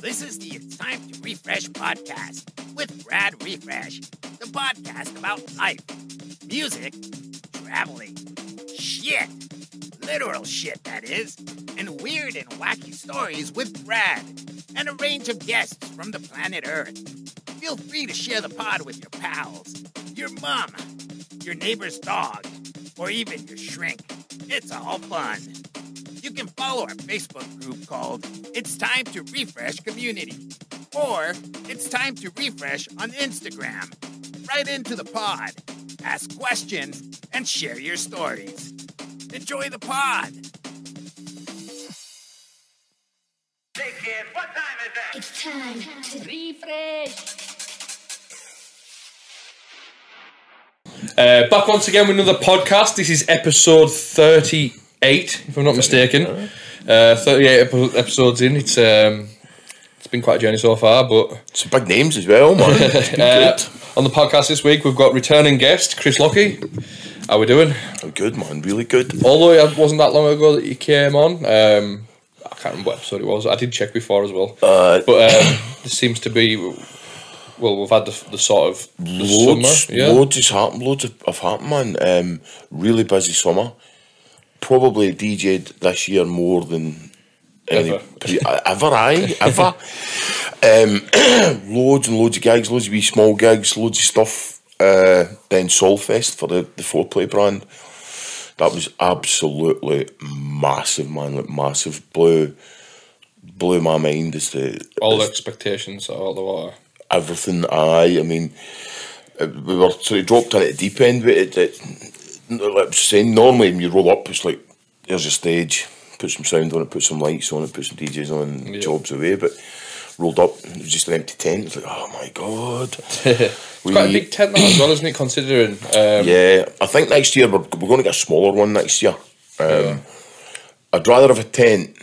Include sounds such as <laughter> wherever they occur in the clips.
This is the It's Time to Riffresh podcast with Brad Riffresh, the podcast about life, music, traveling, shit, literal shit, that is, and weird and wacky stories with Brad and a range of guests from the planet Earth. Feel free to share the pod with your pals, your mom, your neighbor's dog, or even your shrink. It's all fun. You can follow our Facebook group called It's Time to Riffresh Community or It's Time to Riffresh on Instagram. Right into the pod, ask questions, and share your stories. Enjoy the pod. Hey kid, what time is it? It's time to Riffresh. Uh, back once again with another podcast. This is episode 38, if I'm not mistaken. Uh, 38 episodes in. It's um, it's been quite a journey so far, but Some big names as well, man. <laughs> Uh, on the podcast this week we've got returning guest Chris Lockie. How we doing? I'm good, man. Really good. Although it wasn't that long ago that you came on, um, I can't remember what episode it was. I did check before as well. Uh, But um, <coughs> this seems to be well, we've had the, the sort of the loads, summer, yeah. loads has happened. Loads have, have happened, man. Um, really busy summer. Probably DJ'd this year more than any Ever. pre- ever. Aye, <laughs> ever. um, <clears throat> loads and loads of gigs, loads of wee small gigs, loads of stuff. Uh, then Solfest for the the foreplay brand. That was absolutely massive, man. Like massive. Blew blew my mind as all the as expectations out the water. everything. Aye, I mean, uh, we were sort of dropped in at the deep end, but it, it, was saying, normally when you roll up, it's like there's a stage, put some sound on it, put some lights on it, put some DJs on, Yeah. jobs away. But rolled up, it was just an empty tent. It's like, oh my god. <laughs> It's quite a big tent as well, isn't it? Considering, um, Yeah, I think next year we're, we're going to get a smaller one next year. Um, I'd rather have a tent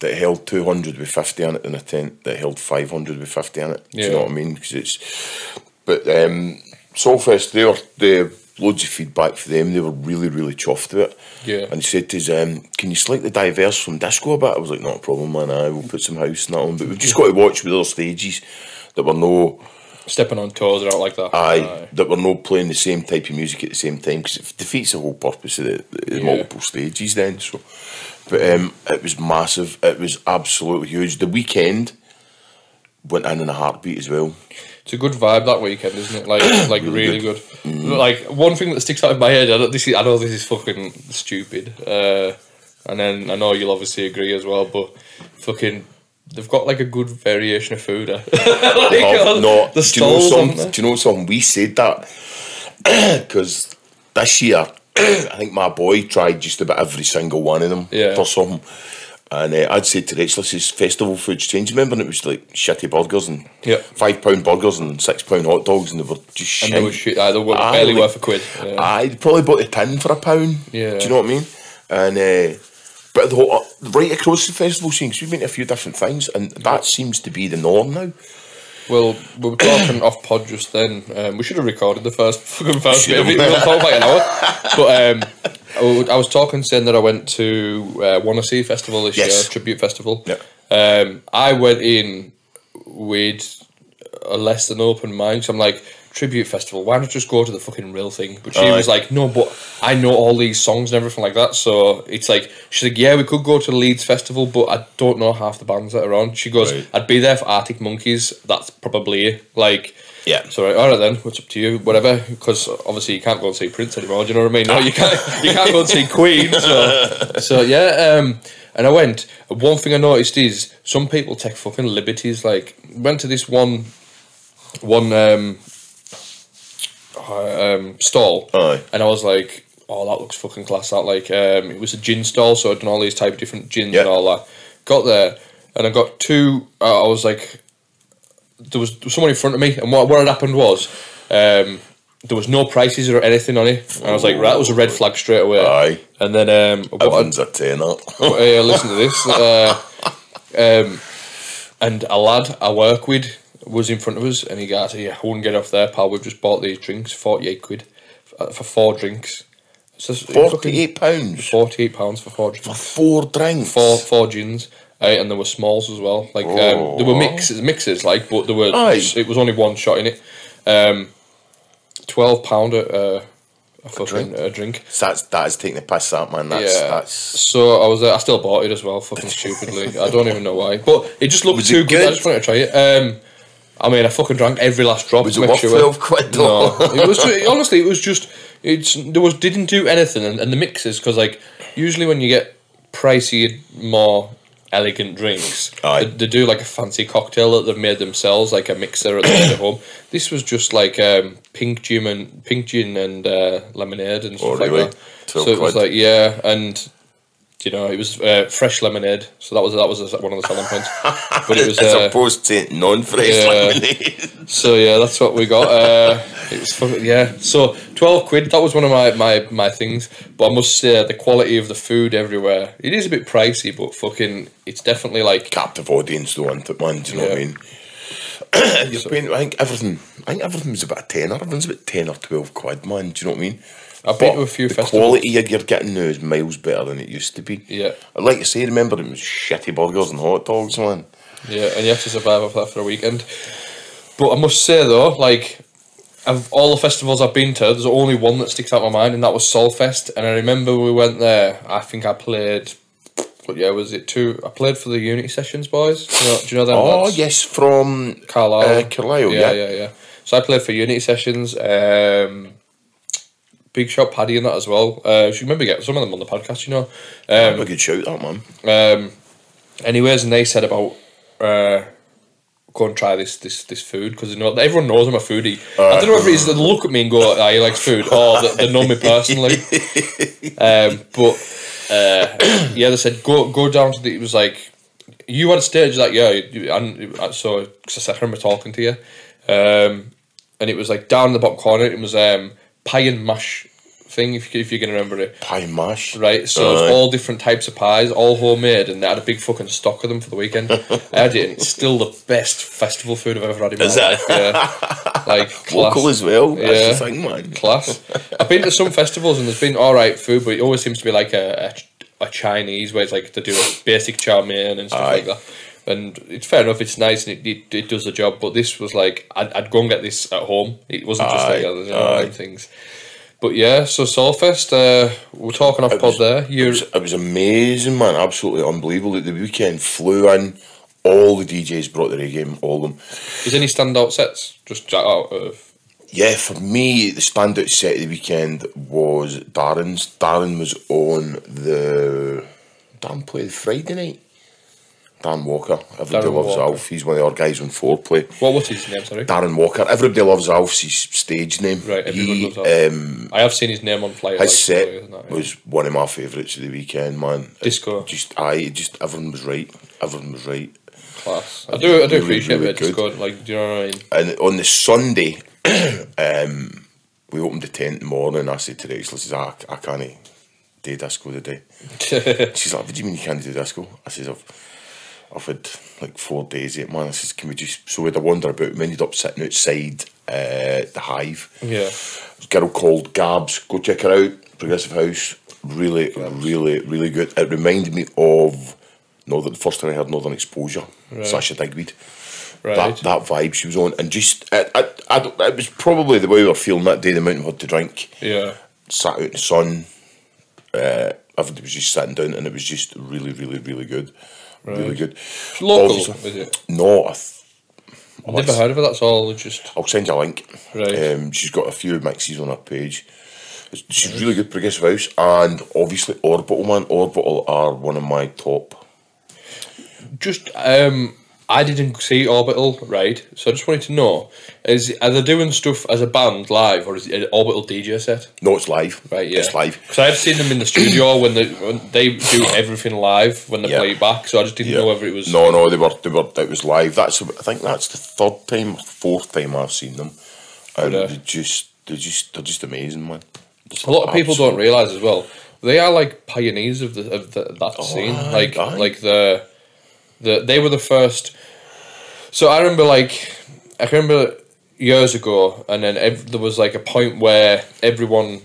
that held 200 with 50 on it than a tent that held 500 with 50 on it. Do you know what I mean? Because it's. But um, Solfest, they were they loads of feedback for them. They were really really chuffed with it. Yeah. And he said to us, um, "Can you slightly diverse from disco a bit?" I was like, "Not a problem, man. I will put some house and that on." But we've just got to watch with other stages that were no. stepping on toes or out like that. Aye, that we're not playing the same type of music at the same time because it defeats the whole purpose of the, the Yeah. multiple stages. Then, so, but um, it was massive. It was absolutely huge. The weekend went in in a heartbeat as well. It's a good vibe that weekend, isn't it? Like, <coughs> like really, good. Mm. Like one thing that sticks out in my head. I, don't, this is, I know this is fucking stupid, uh, and then I know you'll obviously agree as well. But fucking, they've got like a good variation of food. Eh? <laughs> Like, Oh, no, the do you know something? Do you know something? We said that <coughs> because this year, <coughs> I think my boy tried just about every single one of them Yeah. for something. And uh, I'd say to Rachel, this is festival food's changed. Remember, when it was like shitty burgers and Yeah. five pound burgers and six pound hot dogs, and they were just shit. And they were shit. They were barely like- worth a quid. Yeah. I probably bought a tin for a pound. Yeah. Do you know what I mean? And uh, but the whole, uh, right across the festival scene, 'cause we've been to a few different things, and that seems to be the norm now. Well, we were talking <coughs> off pod just then. Um, we should have recorded the first <laughs> fucking first bit Should of it. have. We'll talk about an hour. But um, I was talking saying that I went to uh, Wanna See Festival this Yes. year, tribute festival. Yeah. Um, I went in with a less than open mind. So I'm like, tribute festival. Why not just go to the fucking real thing? But she was like, no, but I know all these songs and everything like that. So it's like she's like, yeah, we could go to the Leeds festival, but I don't know half the bands that are on. She goes, Right. I'd be there for Arctic Monkeys. That's probably it. like. Yeah. So right, all right then. What's up to you? Whatever. Because obviously you can't go and see Prince anymore. Do you know what I mean? No, you can't. You can't go and see Queen. So, <laughs> so yeah. Um, and I went. One thing I noticed is some people take fucking liberties. Like went to this one, one um, uh, um, stall, Aye. and I was like, "Oh, that looks fucking class." That like, um, it was a gin stall, so I'd done all these type of different gins Yeah. and all that. Got there, and I got two. Uh, I was like, there was, there was someone in front of me, and what what had happened was, um, there was no prices or anything on it, and I was like, right, that was a red flag straight away. Aye. And then um, Everyone's a tenner. uh, <laughs> listen to this. Uh, um, and a lad I work with was in front of us, and he goes, "Yeah, I wouldn't get off there, pal. We've just bought these drinks, forty-eight quid for, for four drinks. So Forty-eight pounds forty-eight pounds for four for drinks, four drinks. four four gins." Aye, and there were smalls as well. Like um, there were mixes, mixes like, but there were Aye. it was only one shot in it. Um, Twelve pound a, fucking drink? a drink. So that's that is taking the piss out, man. That's yeah. that's So I was uh, I still bought it as well, fucking stupidly. <laughs> I don't even know why, but it just looked Was too it good. I just wanted to try it. Um, I mean, I fucking drank every last drop. Was to it make sure. 12 quid No, it was ju- honestly, it was just it's there was didn't do anything, and, and the mixes because like usually when you get pricey, more elegant drinks, Aye. they, they do like a fancy cocktail that they've made themselves, like a mixer at the home. This was just like um, pink gin and pink gin and uh, lemonade and stuff Oh, like that. 12 So it was like yeah, and you know it was uh, fresh lemonade. So that was that was one of the selling points. <laughs> But it was as uh, opposed to non-fresh yeah. lemonade. so yeah, that's what we got. <laughs> It was fucking, yeah. So twelve quid. That was one of my, my, my things. But I must say the quality of the food everywhere. It is a bit pricey, but fucking, it's definitely like Captive audience though, isn't it, man? Do you know what I Yeah. mean? <coughs> You're paying, I think everything. I think everything was about a tenner. Everything's about ten or twelve quid, man. Do you know what I mean? I've been to a few the festivals. quality you're getting now is miles better than it used to be. Yeah. I like you say, remember it was shitty burgers and hot dogs, man. Yeah, and you have to survive off that for a weekend. But I must say though, like of all the festivals I've been to, there's only one that sticks out my mind, and that was Solfest. And I remember we went there. I think I played. What yeah was it two? I played for the Unity Sessions boys. Do you know, do you know them? Oh lads? yes, from Carlisle. Uh, Carlisle, yeah, yeah. yeah, yeah. So I played for Unity Sessions. Um, Big Shot Paddy and that as well. Uh, you remember get some of them on the podcast, you know. a Um, good shout, that man. um, anyways, and they said about uh, go and try this this this food because you know everyone knows I'm a foodie. I don't know if it is they look at me and go, "Ah, he likes food," or they, they know me personally. <laughs> um, but uh, yeah, they said go go down to the. It was like you had a stage like yeah, you- and uh, so cause I remember talking to you, um, and it was like down in the bottom corner. It was um, pie and mash thing if you, if you can remember it. Pie mash. Right, so it's all different types of pies, all homemade, and they had a big fucking stock of them for the weekend. <laughs> I had it, and it's still the best festival food I've ever had in my Is it? life. Yeah, <laughs> like Local as well. That's Yeah. the thing, man. class. I've been to some festivals and there's been all right food, but it always seems to be like a, a, a Chinese where it's like they do a basic chow mein and stuff Aye. like that. And it's fair enough, it's nice and it, it, it does the job. But this was like I'd, I'd go and get this at home. It wasn't just like other you know, things. But yeah, so Solfest, uh, we're talking off pod there. It was, it was amazing, man. Absolutely unbelievable. The weekend flew in. All the DJs brought their A game, all of them. Is any standout sets? Just out of Yeah, for me, the standout set of the weekend was Darren's. Darren was on the. Darren played Friday night. Dan Walker. Everybody Darren loves Walker. Alf. He's one of our guys on foreplay. what was his name? Sorry, Darren Walker. Everybody loves Alf's his stage name. Right, everyone He, loves Alf. Um, I have seen his name on flyers. his set that, yeah. was one of my favourites of the weekend, man. It Disco. Just I just everyone was right. Everyone was right. class. I do, I do Really, appreciate really it. It's good. Like, do you know what I mean? And on the Sunday, <coughs> um, we opened the tent in the morning. I said to Rachel, I I, I can't do disco today. <laughs> She's like, what do you mean you can't do disco? I says, I've, I've had like four days yet, man. I says, can we just, so we had a wander about. We ended up sitting outside uh, the Hive. yeah, a girl called Gabs. Go check her out. Progressive House. Really, really, really good. It reminded me of Northern. The first time I heard Northern Exposure, Right. Sasha Digweed. right. That that vibe she was on, and just I, I, I, it was probably the way we were feeling that day. The amount we had to drink, yeah, sat out in the sun. Uh, everybody was just sitting down, and it was just really, really, really good. Really Right. good. local Obviously- is it? No, I th- I've never heard of it. That's all. It's Just I'll send you a link. Right. Um, she's got a few mixes on her page. She's really good, Progressive House, and obviously Orbital, man. Orbital are one of my top. just um, I didn't see Orbital right, so I just wanted to know: is are they doing stuff as a band live, or is it an Orbital DJ set? No, it's live. Right, yeah, It's live. Because I've seen them in the studio when they when they do everything live when they Yeah. play it back. So I just didn't Yeah. know whether it was No, no, they were, they were. It was live. That's. I think that's the third time, or fourth time I've seen them, and Right. they just, they just, they're just amazing, man. Just A lot of people don't realize as well. They are like pioneers of the of the, that oh, scene. aye, like aye. like the the they were the first. So I remember like I remember years ago, and then ev- there was like a point where everyone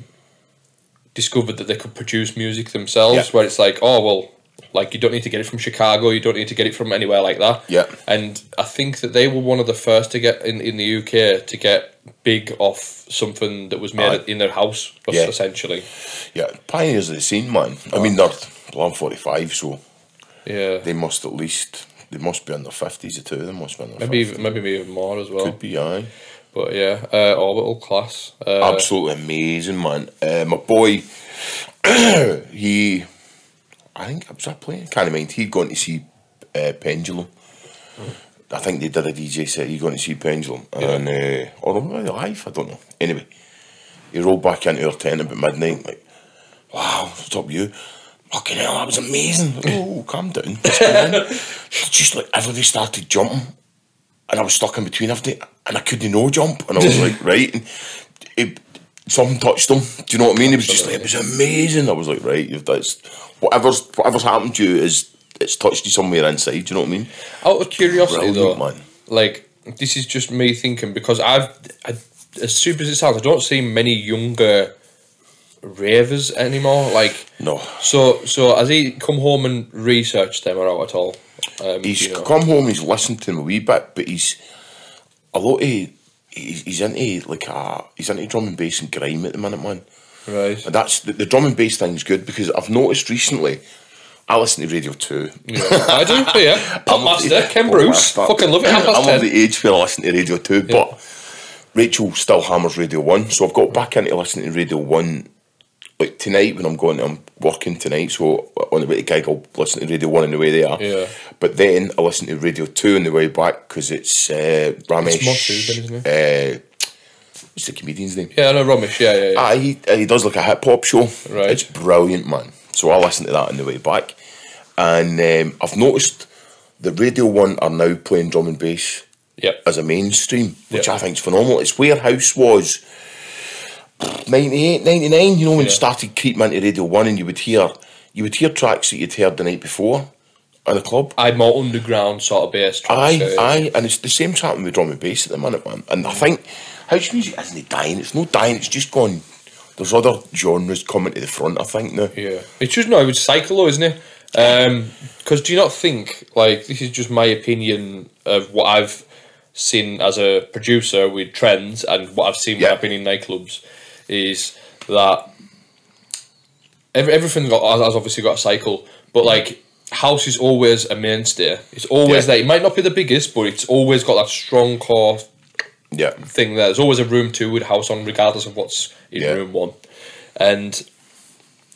discovered that they could produce music themselves. Yeah. Where it's like, oh well, Like you don't need to get it from Chicago. You don't need to get it from anywhere like that. Yeah. And I think that they were one of the first to get in in the UK to get big off something that was made in their house, Yeah. essentially. Yeah, pioneers of the scene, man. I mean, they're I'm 45, so Yeah. they must at least they must be in their 50s. The two of them must be in their Maybe 50s. even, maybe even more as well. Could be, aye. But yeah, uh, orbital class. Uh, Absolutely amazing, man. Uh, my boy, <clears throat> he, I think I was I playing? Can't mind. He'd gone to see uh, Pendulum. I think they did a DJ set. He'd gone to see Pendulum, and uh, or were they live? I don't know. Anyway, he rolled back into our tent about midnight. Like, wow, what's up, you? Fucking hell, that was amazing. <laughs> oh, calm down. What's going on? Just like everybody started jumping and I was stuck in between everything, and I couldn't no jump, and I was like, <laughs> right, and it, something touched them. Do you know what I mean? It was just like it was amazing. I was like, right, you've that's whatever's whatever's happened to you is it's touched you somewhere inside. Do you know what I mean? Out of curiosity, Brilliant, though, man. like this is just me thinking because I've, I, as stupid as it sounds, I don't see many younger ravers anymore. Like, No, so so has he come home and researched them or out at all? Um, he's you know? come home. He's listened to them a wee bit, but he's a lot of he's, he's into like a he's into drum and bass and grime at the minute, man. right. And that's the, the drum and bass thing's good because I've noticed recently. I listen to Radio Two. Yeah, I do. <laughs> Yeah, I'm of the- Master, Ken Bruce, Master. fucking love it. I'm ten. of the age where I listen to Radio 2, but Rachel still hammers Radio 1. So I've got back into listening to Radio 1 like tonight when I'm going, I'm working tonight. So on the way to gig, I'll listen to Radio 1 on the way there. Yeah. But then I listen to Radio 2 on the way back because it's uh, Romesh. It's isn't Uh, what's the comedian's name? Yeah, no, Romesh. Yeah, yeah, yeah. Ah, he, he does like a hip hop show. Right. It's brilliant, man. So I listen to that on the way back. And um, I've noticed the Radio 1 are now playing drum and bass Yep. as a mainstream, which Yeah. I think is phenomenal. It's where House was 98, 99, you know, when it Yeah. started creeping into Radio 1 and you would hear you would hear tracks that you'd heard the night before at the club. I'm more underground sort of bass tracks. Aye, yeah. aye, and it's the same happening with drum and bass at the minute, man. And I think house music isn't dying. It's not dying. It's just gone. There's other genres coming to the front. I think now. Yeah, it's just no, it's cycle though, isn't it? Um, because do you not think like this is just my opinion of what I've seen as a producer with trends and what I've seen Yeah. when I've been in nightclubs is that every, everything got has obviously got a cycle, but like house is always a mainstay. It's always Yeah. there. It might not be the biggest, but it's always got that strong core Yeah, thing there. There's always a room two with house on, regardless of what's in Yeah. room one. And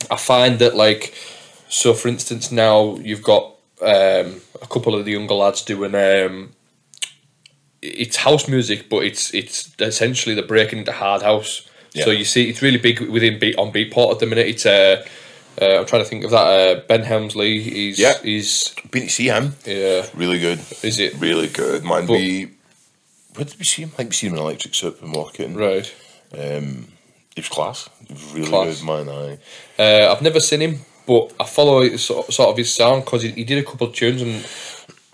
I find that, like, so for instance, now you've got um, a couple of the younger lads doing um, it's house music, but it's it's essentially they're breaking into hard house. So you see, it's really big within beat on Beatport at the minute. It's uh, uh, I'm trying to think of that. Uh, ben Hemsley. He's Yeah. he's been to see him. yeah. Really good. Is it Really good, man. But- we where did we see him? I think we seen him in Electric Supermarket. right? Um, it was class. Was really Class. good, man. Aye. Uh, I've never seen him, but I follow it sort, of his sound because he, he did a couple of tunes and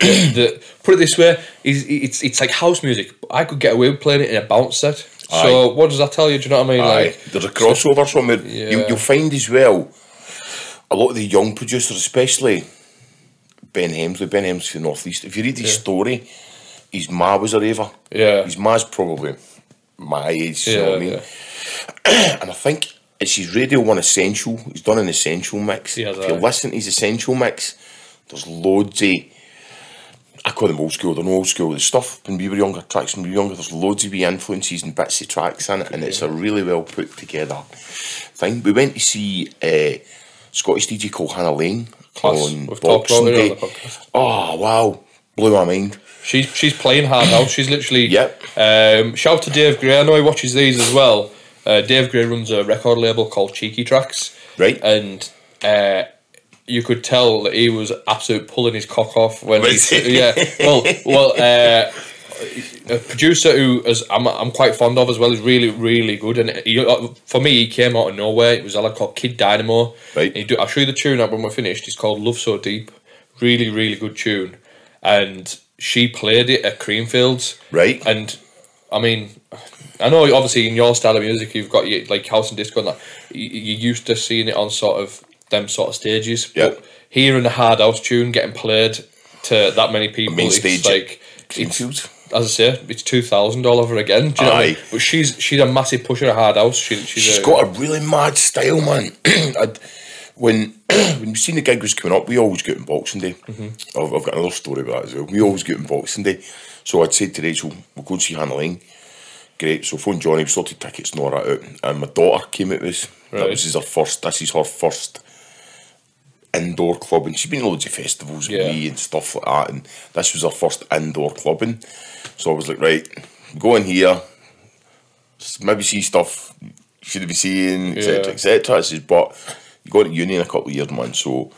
<coughs> the, put it this way, he's, it's it's like house music. I could get away with playing it in a bounce set. So what does that tell you? Do you know what I mean? Aye. Like There's a crossover somewhere. You, Yeah. you'll find as well a lot of the young producers, especially Ben Hemsley. Ben Hemsley from North East. If you read his story, his ma was a raver. Yeah. His ma's probably my age. you know what I mean? yeah. <clears throat> And I think it's his Radio One Essential. He's done an Essential mix. Yeah, if you aye. listen to his Essential mix, there's loads of. I call them old school. They're not old school. The stuff when we were younger, tracks when we were younger. There's loads of wee influences and bits of tracks in it, and it's a really well put together thing. We went to see a Scottish DJ called Hannah Laing Class. on We've Boxing Day. Oh wow, blew my mind. She's she's playing hard now. She's literally. Yep. Um, shout to Dave Gray. I know he watches these as well. Uh, Dave Gray runs a record label called Cheeky Tracks. Right. And uh, you could tell that he was absolute pulling his cock off when Was he. he? Yeah. Well, <laughs> well. Uh, a producer who is I'm, I'm quite fond of as well is really really good and he, for me he came out of nowhere it was a lad called Kid Dynamo Right. He do, I'll show you the tune up when we're finished it's called Love So Deep really really good tune and she played it at Creamfields Right. and I mean I know obviously in your style of music you've got your, like house and disco and that you're used to seeing it on sort of them sort of stages Yeah. but hearing a hard house tune getting played to that many people, Main it's stage like at Creamfields. as I say, it's two thousand all over again. Do you know I mean? But she's she's a massive pusher of hard house. She, she's She's a, got a really mad style, man. <clears throat> I'd, when <clears throat> when we seen the gig was coming up, we always get in Boxing Day. Mm-hmm. I've, I've got another story about that as well. We always get in Boxing Day. So I'd said to Rachel, we'll go and see Hannah Laing. Great. So phone Johnny, we sorted tickets and all that out. And my daughter came out with us. That Right. was her first, this is her first indoor clubbing. She's been to loads of festivals Yeah. with me and stuff like that. And this was her first indoor clubbing. So I was like, right, go in here, maybe see stuff you shouldn't be seeing, etc., Yeah. etc. I says, but you go to uni in a couple of years, man. So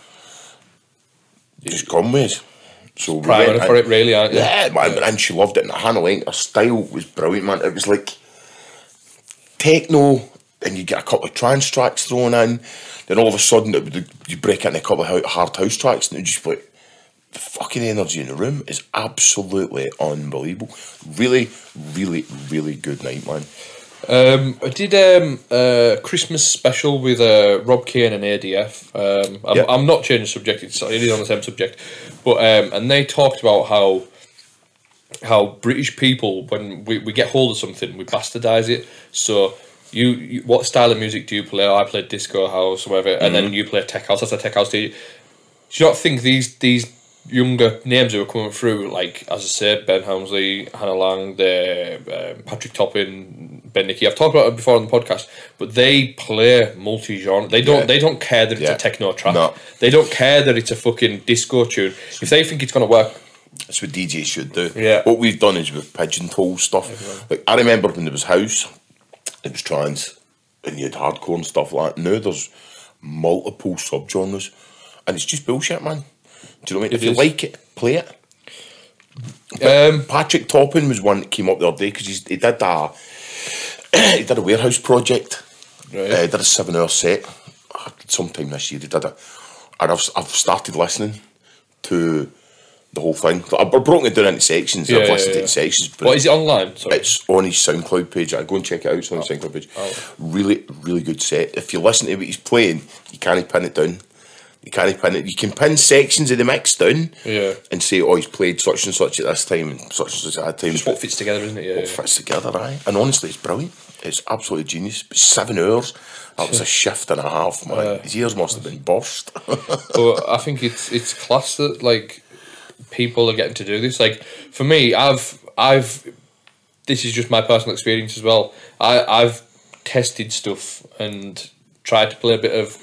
just come with. So we went for it, really, aren't you? yeah, man, and she loved it. And Hannah Laing, her style was brilliant, man. It was like techno, and you get a couple of trance tracks thrown in. Then all of a sudden, it would, you break into a couple of hard house tracks, and it just like the fucking energy in the room is absolutely unbelievable. Really, really, really good night, man. Um, I did um, a Christmas special with uh, Rob Kane and ADF. Um, I'm, Yeah. I'm not changing subject; it's it is on the same subject, but um, and they talked about how how British people, when we, we get hold of something, we bastardize it. So you, you what style of music do you play? I play disco house, or whatever, and Mm-hmm. then you play tech house. That's a tech house. Do you, do you not think these these younger names who are coming through, like as I said, Ben Hemsley, Hannah Laing, the um, Patrick Topping, Ben Nicky. I've talked about it before on the podcast, but they play multi-genre. They don't. Yeah. They don't care that it's Yeah. a techno track. No. They don't care that it's a fucking disco tune. If they think it's gonna work, That's what DJs should do. Yeah. What we've done is we've pigeonholed stuff. Like I remember when there was house, it was trance, and you had hardcore and stuff like that. Now there's multiple subgenres, and it's just bullshit, man. Do you know what I mean? It if you is. like it, play it. um, Patrick Topping was one that came up the other day because he did a <clears throat> he did a warehouse project. Right. Uh, he did a seven hour set uh, sometime this year. He did it, and I've I've started listening to the whole thing. I've broken it down into sections. Yeah, I've yeah, listened to yeah. it in sections. But what is it online? Sorry. It's on his SoundCloud page. I go and check it out. It's on his oh, SoundCloud page. Oh. Really, really good set. If you listen to what he's playing, you can't pin it down. You can't pin it. You can pin sections of the mix down. Yeah. And say, oh, he's played such and such at this time and such and such at that time. Just what fits together, isn't it? Yeah. What yeah. fits together, aye. And honestly, it's brilliant. It's absolutely genius. But seven hours. That was a <laughs> shift and a half, man. His ears must have been burst. <laughs> but I think it's it's class that like people are getting to do this. Like for me, I've I've this is just my personal experience as well. I I've tested stuff and tried to play a bit of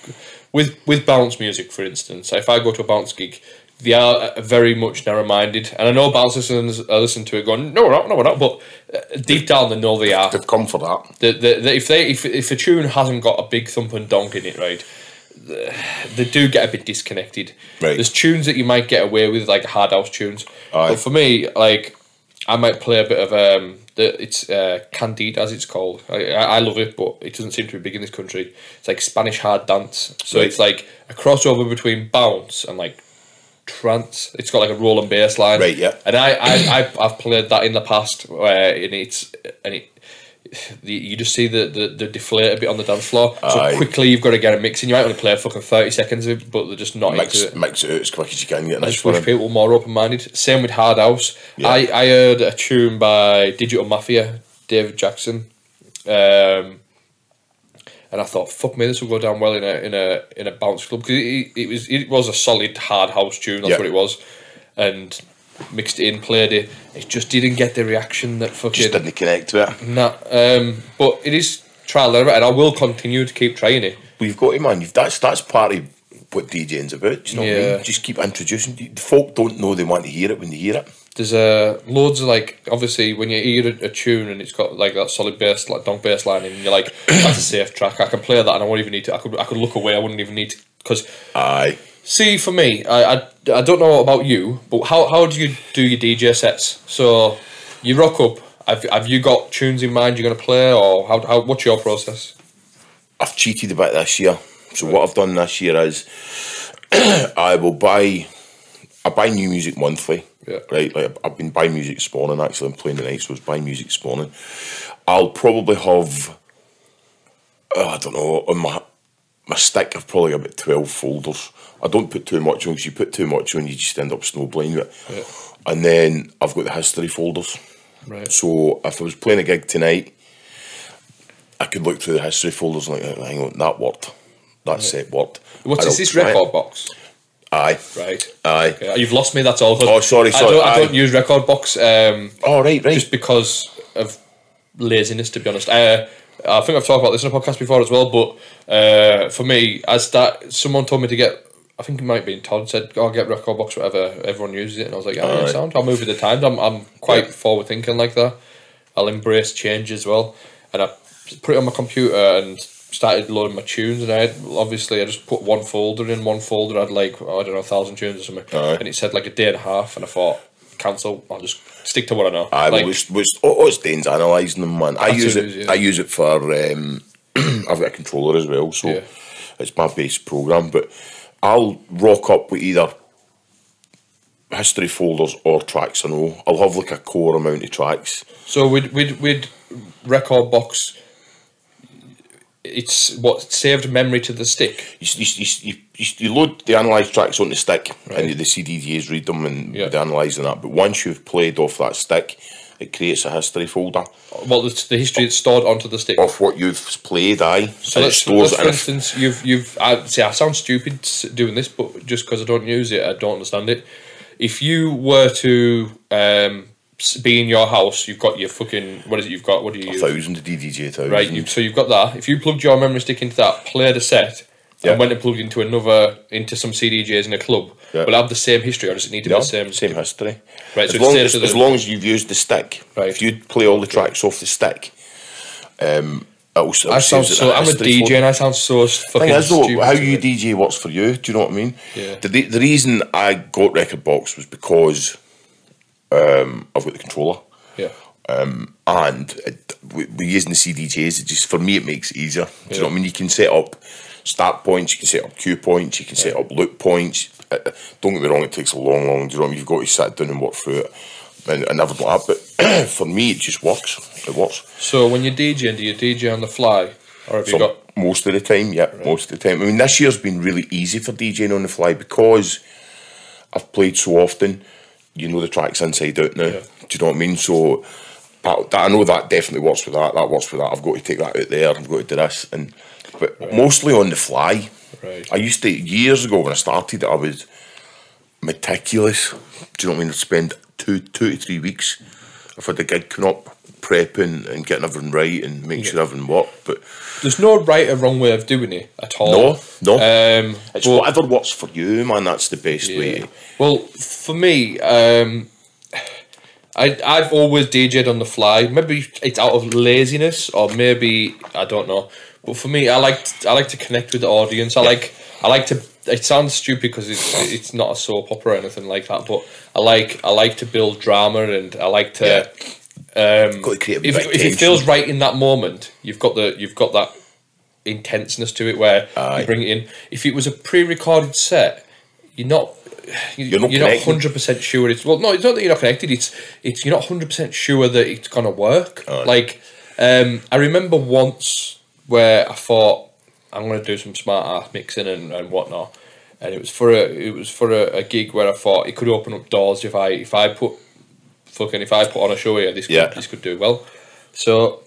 with with bounce music, for instance. If I go to a bounce gig. They are uh, very much narrow-minded, and I know bounce listeners are listening to it going, "No, we're not, no, we're not." But uh, deep down, they know they are. They've come for that. the, the, the, if they if, if a tune hasn't got a big thump and donk in it, right, they do get a bit disconnected. Right. There's tunes that you might get away with, like hard house tunes. Aye. But for me, like I might play a bit of um, the it's uh, Candide as it's called. I, I love it, but it doesn't seem to be big in this country. It's like Spanish hard dance, so Right. it's like a crossover between bounce and like trance. It's got like a roll and bass line, Right, yeah. And I, I, I I've played that in the past, where and it's and it. You just see the, the, the deflate a bit on the dance floor. So Aye. quickly you've got to get a mix in. You might only play a fucking thirty seconds of it, but they're just not Mix, into it. mix it as quick as you can. Get I just wish people were more open minded. Same with Hard House. Yeah. I, I heard a tune by Digital Mafia, David Jackson. Um, and I thought, fuck me, this will go down well in a in a in a bounce club because it, it was it was a solid hard house tune. That's Yeah. what it was, and mixed it in, played it. It just didn't get the reaction that fucking Just didn't connect to it. Nah, um, but it is trial and error, and I will continue to keep trying it. We've got to, man. You've, that's that's part of what DJing's about. Do you know what I mean? Just keep introducing. The folk don't know they want to hear it when they hear it. There's uh, loads of like, obviously, when you hear a, a tune and it's got like that solid bass, like donk bass line, and you're like, <coughs> that's a safe track. I can play that, and I won't even need to. I could, I could look away. I wouldn't even need to, because Aye. See, for me, I, I, I don't know about you, but how, how do you do your DJ sets? So you rock up. Have, have you got tunes in mind you're gonna play, or how, how what's your process? I've cheated a bit this year. So what I've done this year is <clears throat> I will buy I buy new music monthly. Yeah. Right. Like I've been buying music spawning actually. I'm playing tonight, so I was buying music spawning. I'll probably have oh, I don't know, on my my stick, I've probably got about 12 folders. I don't put too much on because you put too much on, you just end up snowblind with it. And then I've got the history folders. Right. So if I was playing a gig tonight, I could look through the history folders and like, hang on, that word, that set word. What And is I'll this try it. Rekordbox? Aye, Right. aye. Okay, You've lost me. That's all. Oh, sorry, I sorry, don't, I don't use Rekordbox. Um, Oh, right, right. just because of laziness, to be honest. Uh, I think I've talked about this in a podcast before as well, but uh, for me, as that someone told me to get, I think it might be Todd said, "I'll "Oh, get Rekordbox, whatever." Everyone uses it, and I was like, "Yeah, yeah Alright. sound. I'll move with the times. I'm, I'm quite Yeah. forward thinking like that. I'll embrace change as well." And I put it on my computer and started loading my tunes, and I had, obviously I just put one folder in. One folder I had like oh, I don't know a thousand tunes or something, Aye. and it said like a day and a half, and I thought. Cancel. I'll just stick to what I know. Aye, like, well, it's, well, it's, Dane's analysing them, man. I use it. yeah. I use it for. Um, <clears throat> I've got a controller as well, so Yeah. it's my base program. But I'll rock up with either history folders or tracks. I know I'll have like a core amount of tracks. So with with with Rekordbox, it's what saved memory to the stick. You, you, you, you, you load the analysed tracks on the stick, Right. and the CDJs read them and Yeah. they analyse that. But once you've played off that stick, it creates a history folder Well, the, the history is stored onto the stick. of what you've played. Aye, So and it stores for instance, you've you've I see. I sound stupid doing this, but just because I don't use it, I don't understand it. If you were to um, be in your house, you've got your fucking what is it? You've got what do you a use? thousand DDJ thousand. Right, you, so you've got that. If you plugged your memory stick into that, played a set, Yeah. and went and plugged into another into some CDJs in a club, Yeah. will have the same history, or does it need to No, be the same? same history. Right, so as, it long as, as long as you've used the stick. Right. If you play all the tracks off the stick, um, it'll, it'll I sound so. I'm a DJ, and I sound so fucking thing is though, stupid. how you it. DJ works for you. Do you know what I mean? Yeah. The the reason I got Rekordbox was because um, I've got the controller. Yeah. Um, and it, we- we're using the CDJs. It just for me, it makes it easier. Do you know what I mean? You can set up start points, you can set up cue points, you can set up loop points. Uh, uh, don't get me wrong, it takes a long, long. Do you know what I mean? You've got to sit down and work through it, and, like that. But <clears throat> for me, it just works. It works. So when you're DJing, do you DJ on the fly, or have you got? most of the time, yeah, most of the time. I mean, this year's been really easy for DJing on the fly because I've played so often. You know the tracks inside out now. Yeah. Do you know what I mean? So, that, I know that definitely works with that. That works with that. I've got to take that out there. I've got to do this, and but mostly on the fly. Right. I used to years ago when I started. I was meticulous. Do you know what I mean? I'd spend two two to three weeks if I had a gig coming up, prepping and getting everything right and making sure everything worked. But There's no right or wrong way of doing it at all. no, no. Um, It's but- whatever works for you, man. That's the best way. Well, for me, um, I I've always DJed on the fly. Maybe it's out of laziness, or maybe I don't know. But for me, I like t- I like to connect with the audience. I like I like to. It sounds stupid because it's it's not a soap opera or anything like that. But I like I like to build drama, and I like to. Um, Got to create if, if it feels right in that moment, you've got the you've got that intenseness to it where Aye. you bring it in. If it was a pre-recorded set, you're not you- You're not you're not hundred percent sure it's well. No, it's not that you're not connected. It's it's you're not hundred percent sure that it's gonna work. Like um, I remember once where I thought I'm gonna do some smart ass mixing and, and whatnot, and it was for a it was for a, a gig where I thought it could open up doors if I if I put fucking if I put on a show here this Yeah. could, this could do well. So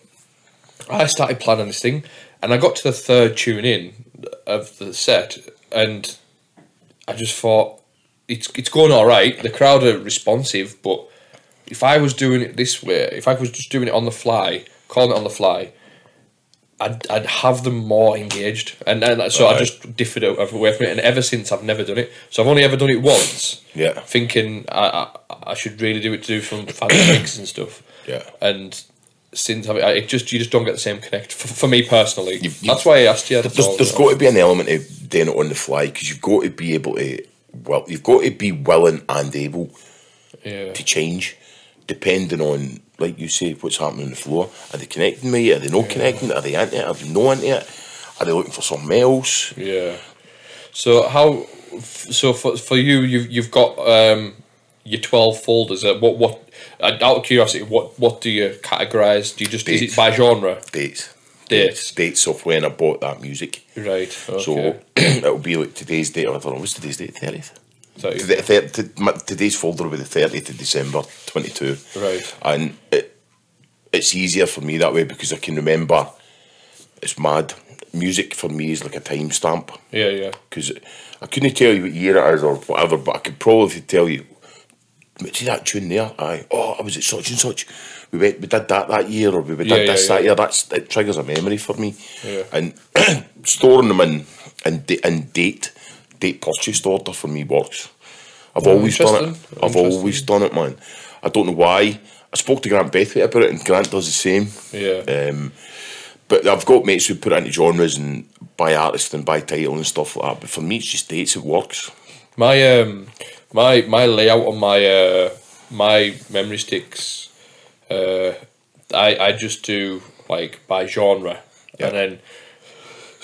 I started planning this thing, and I got to the third tune in of the set, and I just thought it's it's going all right. The crowd are responsive, but if I was doing it this way, if I was just doing it on the fly, calling it on the fly, I'd, I'd have them more engaged, and, and so I just differed away from it. And ever since, I've never done it. So I've only ever done it once. <coughs> Yeah. Thinking I, I, I should really do it to do some fancy <coughs> mix and stuff. Yeah. And since I, it just you just don't get the same connect for, for me personally. You've- That's why I asked you. There's, there's got to be an element of doing it on the fly because you've got to be able to. Well, you've got to be willing and able yeah. to change, depending on, like you say, what's happening on the floor. Are they connecting me? Are they not connecting? Are they into it? Are they not into it? Are they looking for something else? Yeah. So how? So for for you, you've you've got um your twelve folders. Uh, what what? Uh, out of curiosity, what what do you categorize? Do you just is it by genre? Dates, Dates. dates of when I bought that music. Right. Okay. So <clears throat> it'll be like today's date. I don't know what's today's date. Thirtieth. So you- Today, thir- t- my- today's folder will be the thirtieth of December, twenty two. Right. And it, it's easier for me that way because I can remember. It's mad. Music for me is like a timestamp yeah, yeah. because I couldn't tell you what year it is or whatever, but I could probably tell you. See that tune there? Aye. Oh, I was at such and such. We went, we did that that year, or we did Yeah, yeah, this yeah. that year. That's it triggers a memory for me. Yeah. And <clears throat> storing them in da- in date date purchased order for me works. I've always done it. Oh. I've always done it, man. I don't know why. I spoke to Grant Bethwaite about it, and Grant does the same. Yeah. Um, but I've got mates who put it into genres and by artist and by title and stuff like that. But for me, it's just dates. It works. My um my my layout on my uh my memory sticks uh I I just do like by genre Yeah. and then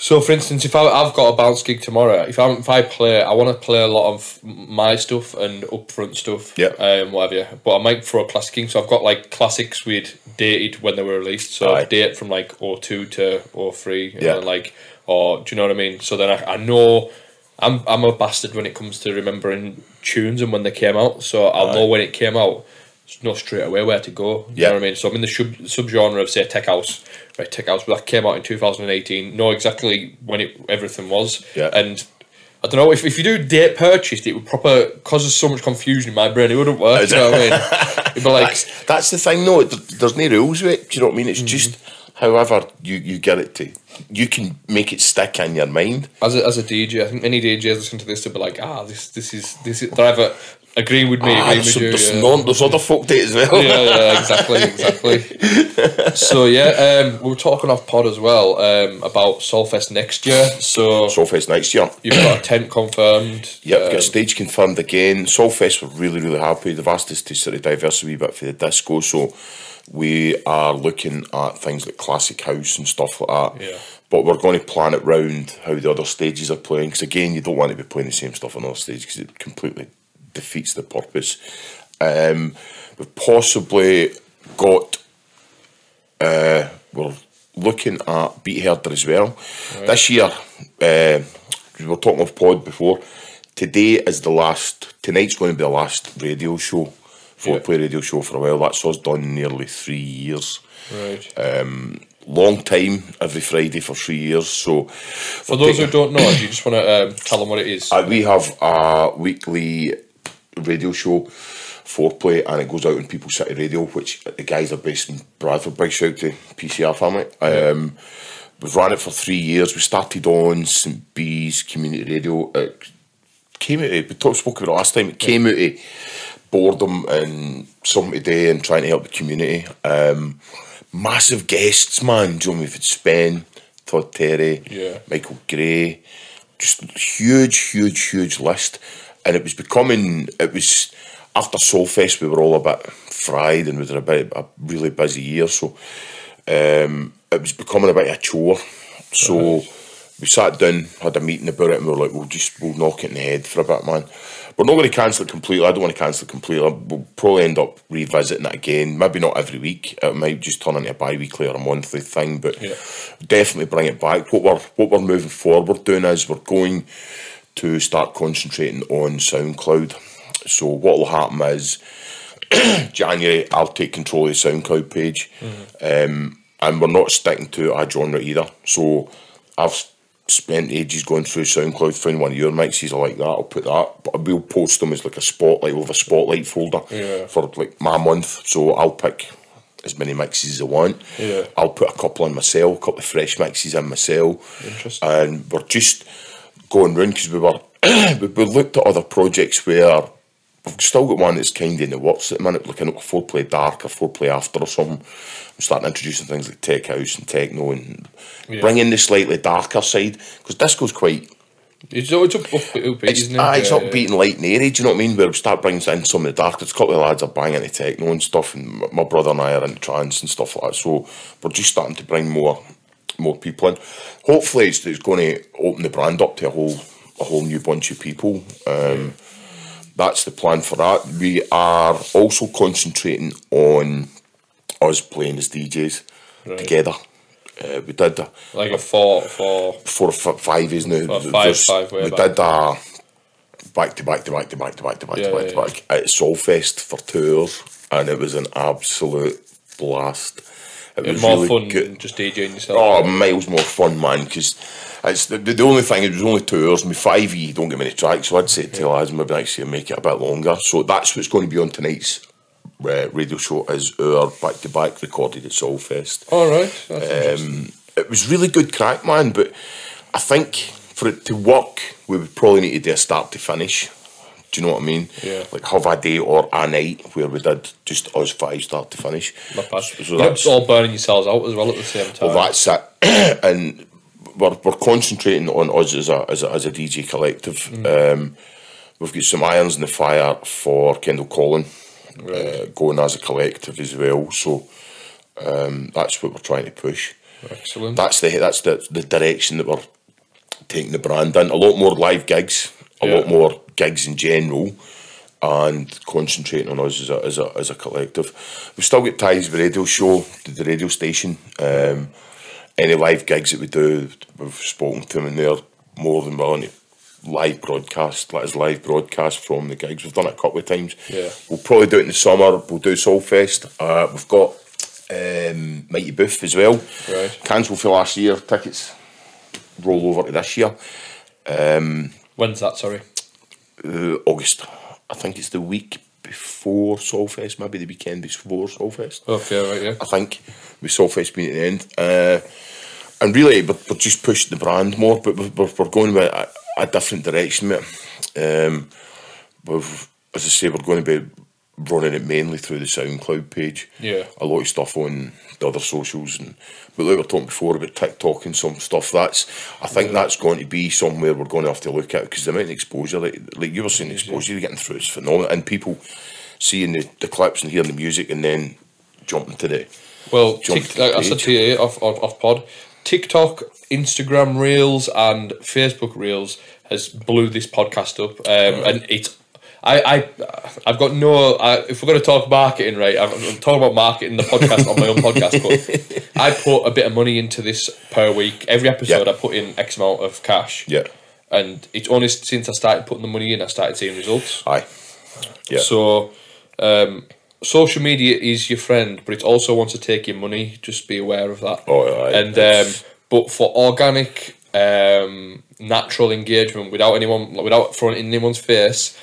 so for instance if I, I've got a bounce gig tomorrow if I if I play I want to play a lot of my stuff and upfront stuff Yeah. um whatever but I might throw a classic in so I've got like classics with dated when they were released so Aye. date from like 02 to 03 Yeah. and like or do you know what I mean so then I, I know I'm I'm a bastard when it comes to remembering tunes and when they came out. So I'll know when it came out. Know straight away where to go. You Yeah. know what I mean? So I'm in the sub subgenre of say tech house. Right, tech house. But that came out in 2018. Know exactly when it everything was. Yeah. And I don't know if, if you do date purchased, it would proper causes so much confusion in my brain. It wouldn't work. you know what I mean? <laughs> It'd be like That's, that's the thing, though. There- There's no rules with it. Do you know what I mean? It's just however you, you get it to. You can make it stick in your mind. as a, as a DJ, I think any DJs listen to this to be like, ah, this this is this is. They're either agreeing with me, Ah, agreeing there's, with you. there's, yeah. non, there's other folk date as well. yeah, yeah, exactly, exactly. <laughs> so yeah, um, we were talking off pod as well um, about Solfest next year. So Solfest next year. you've got a tent confirmed. Yep, got um, a stage confirmed again. Solfest, we're really, really happy. They've asked us to sort of diverse a wee bit for the disco, so we are looking at things like classic house and stuff like that. Yeah. But we're going to plan it round how the other stages are playing, because again, you don't want to be playing the same stuff on other stages because it completely defeats the purpose. Um, we've possibly got uh, we're looking at Beat Herder as well. This year, uh, we were talking of pod before. Today is the last. Tonight's going to be the last radio show, four play radio show for a while. That's us done nearly three years. Right. Long time, every Friday for three years. So, For those who don't know, do you just want to um, tell them what it is? Uh, we have a weekly radio show, foreplay, and it goes out on People's City Radio, which the guys are based in Bradford. Big shout to PCR family. Um, we've ran it for three years. We started on St B's Community Radio. It came out. of- We talked spoke about it last time. It came out of boredom and something today and trying to help the community. Um, massive guests, man. Do you know Spen, Todd Terry, Yeah. Michael Gray, just huge, huge, huge list. And it was becoming, it was after Solfest, we were all a bit fried and we were a bit a really busy year. So um, it was becoming a bit of a chore. So we sat down, had a meeting about it, and we were like, we'll just we'll knock it in the head for a bit, man. We're not going to cancel it completely. I don't want to cancel it completely. We'll probably end up revisiting it again. Maybe not every week. It might just turn into a bi-weekly or a monthly thing, but Yeah. definitely bring it back. What we're what we're moving forward doing is we're going to start concentrating on SoundCloud. So what will happen is <clears throat> January I'll take control of the SoundCloud page, um, and we're not sticking to a genre either. So I've spent ages going through SoundCloud, found one of your mixes I like that. I'll put that, but I will post them as like a spotlight with a spotlight folder Yeah. for like my month. So I'll pick as many mixes as I want. Yeah. I'll put a couple in myself, a couple of fresh mixes in myself. Interesting. And we're just going round because we were <clears throat> we, we looked at other projects where we've still got one that's kind of in the works at the minute, looking at four play dark or four play after or something. I'm starting introducing things like tech house and techno and Yeah. bringing the slightly darker side because disco's quite It's, it's up, up, upbeat, it's, isn't it? ah, it's Yeah, upbeat and light and airy, do you know what I mean? Where we start bringing in some of the dark. There's a couple of lads are banging the techno and stuff, and my brother and I are into trance and stuff like that. So we're just starting to bring more more people in. Hopefully, it's, it's going to open the brand up to a whole a whole new bunch of people. Um, That's the plan for that. We are also concentrating on us playing as DJs Right. together. Uh, we did a, Like a four, four. four five is now. Five- five we back. did a back to back to back to back to back to back Yeah, to back yeah, to back at Solfest for two hours, and it was an absolute blast. It was more really fun good. just DJing yourself. Oh, miles more fun, man. Because it's the, the, only thing. It was only two hours. My five E don't get many tracks, so I'd say to lads maybe next year make it a bit longer. So that's what's going to be on tonight's uh, radio show. Is our back to back recorded at Solfest. All right. Um, it was really good crack, man. But I think for it to work, we would probably need to do a start to finish. Do you know what I mean? Yeah. Like have a day or a night where we did just us five start to finish. So that's- all burning yourselves out as well at the same time. Well, that's it. <clears throat> and we're, we're concentrating on us as a, as a, as a DJ collective. Mm. Um, we've got some irons in the fire for Kendal Calling Right. uh, going as a collective as well. So um, that's what we're trying to push. Excellent. That's the that's the, the direction that we're taking the brand in. A lot more live gigs, a Yeah. lot more gigs in general, and concentrating on us as a, as a, as a collective. We've still got ties with the radio show, the radio station. Um, any live gigs that we do, we've spoken to them and they're more than willing to live broadcast, let us live broadcast from the gigs. We've done it a couple of times. Yeah. We'll probably do it in the summer. We'll do Solfest. Uh, we've got um, Mighty Booth as well. Right. Cancelled for last year. Tickets roll over to this year. When's that? Sorry. Uh, August. I think it's the week before Solfest, maybe the weekend before Solfest. Okay. Right. Yeah. I think with Solfest being at the end. Uh, and really, we're, we're just pushing the brand more, but we're, we're going with a, a different direction it. Um, we've, as I say, we're going to be running it mainly through the SoundCloud page. Yeah. A lot of stuff on the other socials, and but like we were talking before about TikTok and some stuff. That's I think that's going to be somewhere we're going to have to look at because the amount of exposure, like, like you were saying, the exposure you're getting through is phenomenal, and people seeing the, the clips and hearing the music and then jumping to the Well, to the I said to you off, off, off pod, TikTok, Instagram Reels, and Facebook Reels has blew this podcast up, um, and it's. I, I, I've got no. I, if we're going to talk marketing, right? I'm, I'm talking about marketing the podcast on my own podcast, but I put a bit of money into this per week. Every episode, Yeah. I put in X amount of cash. yeah. And it's only since I started putting the money in, I started seeing results. Aye. Yeah. So, um, social media is your friend, but it also wants to take your money. Just be aware of that. Oh, aye, And um, but for organic, um, natural engagement without anyone, without throwing in anyone's face,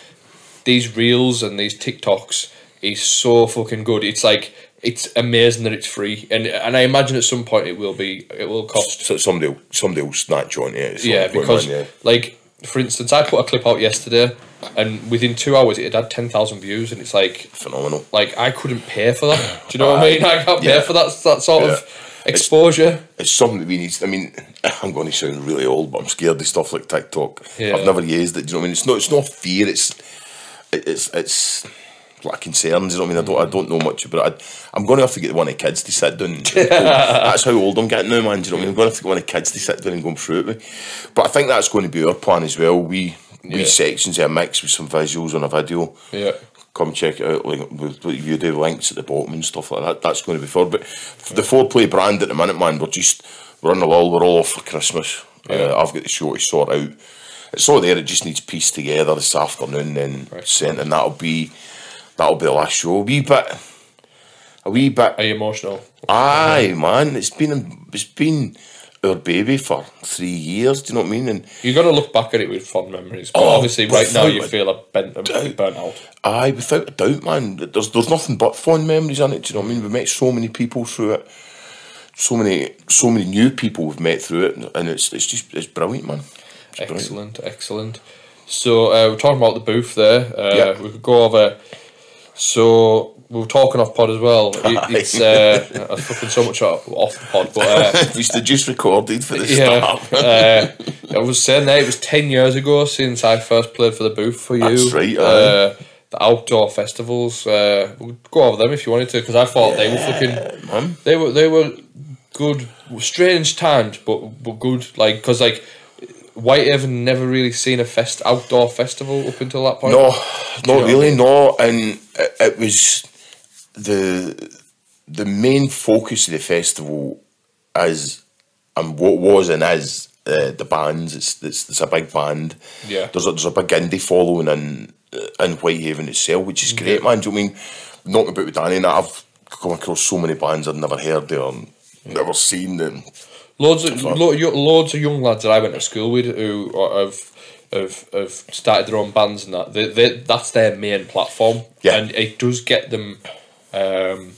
these reels and these TikToks is so fucking good. It's like it's amazing that it's free, and and I imagine at some point it will be. It will cost so somebody will, somebody will snatch on it. yeah, because man, yeah. like for instance, I put a clip out yesterday, and within two hours it had ten thousand views, and it's like phenomenal. like I couldn't pay for that. Do you know what I mean? I can't pay Yeah. for that that sort Yeah. of exposure. It's something that we need. I mean, <laughs> I'm going to sound really old, but I'm scared of stuff like TikTok. Yeah. I've never used it. Do you know what I mean? It's not. It's not fear. It's it- it's it's like concerns. You know what I mean? I don't. I don't know much about it. I, I'm going to have to get one of the kids to sit down. <laughs> that's how old I'm getting now, man. Do you know what I mean? I'm going to have to get one of the kids to sit down and go through it with. But I think that's going to be our plan as well. We Yeah. we sections are mixed with some visuals on a video. Yeah. come check it out. Like you do links at the bottom and stuff like that. That's going to be fun. But the four play brand at the minute, man, we're just we're on the lull. We're all off for Christmas. Yeah. Uh, I've got the show to sort out. It's all there. It just needs pieced together this afternoon, then Right. sent, and that'll be that'll be the last show. A wee bit, a wee bit. Are you emotional? Aye, man, it's been it's been our baby for three years. Do you know what I mean? And You're gonna look back at it with fond memories, but Oh, obviously right now you feel a bent, a burnt out. Aye, without a doubt, man. There's there's nothing but fond memories in it. Do you know what I mean? We met so many people through it. So many so many new people we've met through it, and it's it's just it's brilliant, man. Brilliant. Excellent, excellent. So uh, we're talking about the booth there. Uh, Yeah. We could go over. So we were talking off pod as well. It, <laughs> it's uh, I was fucking so much off, off the pod, but uh, used to just recorded for this. yeah, uh, I was saying there it was ten years ago since I first played for the booth for you. That's right. Uh, the outdoor festivals. Uh, we'll go over them if you wanted to, because I thought they were fucking. man. They were they were good, strange timed, but but good. Like because like Whitehaven never really seen a fest outdoor festival up until that point. No, not really, no. And it, it was the the main focus of the festival as and what was and is uh, the bands. It's, it's it's a big band. Yeah. There's a, there's a big indie following in in Whitehaven itself, which is great, man. Do you know what I mean? not about with Danny, and that, I've come across so many bands I've never heard of and never seen them. Loads of lo- loads of young lads that I went to school with who are- have have have started their own bands and that. They, they, that's their main platform. Yeah. And it does get them. Um,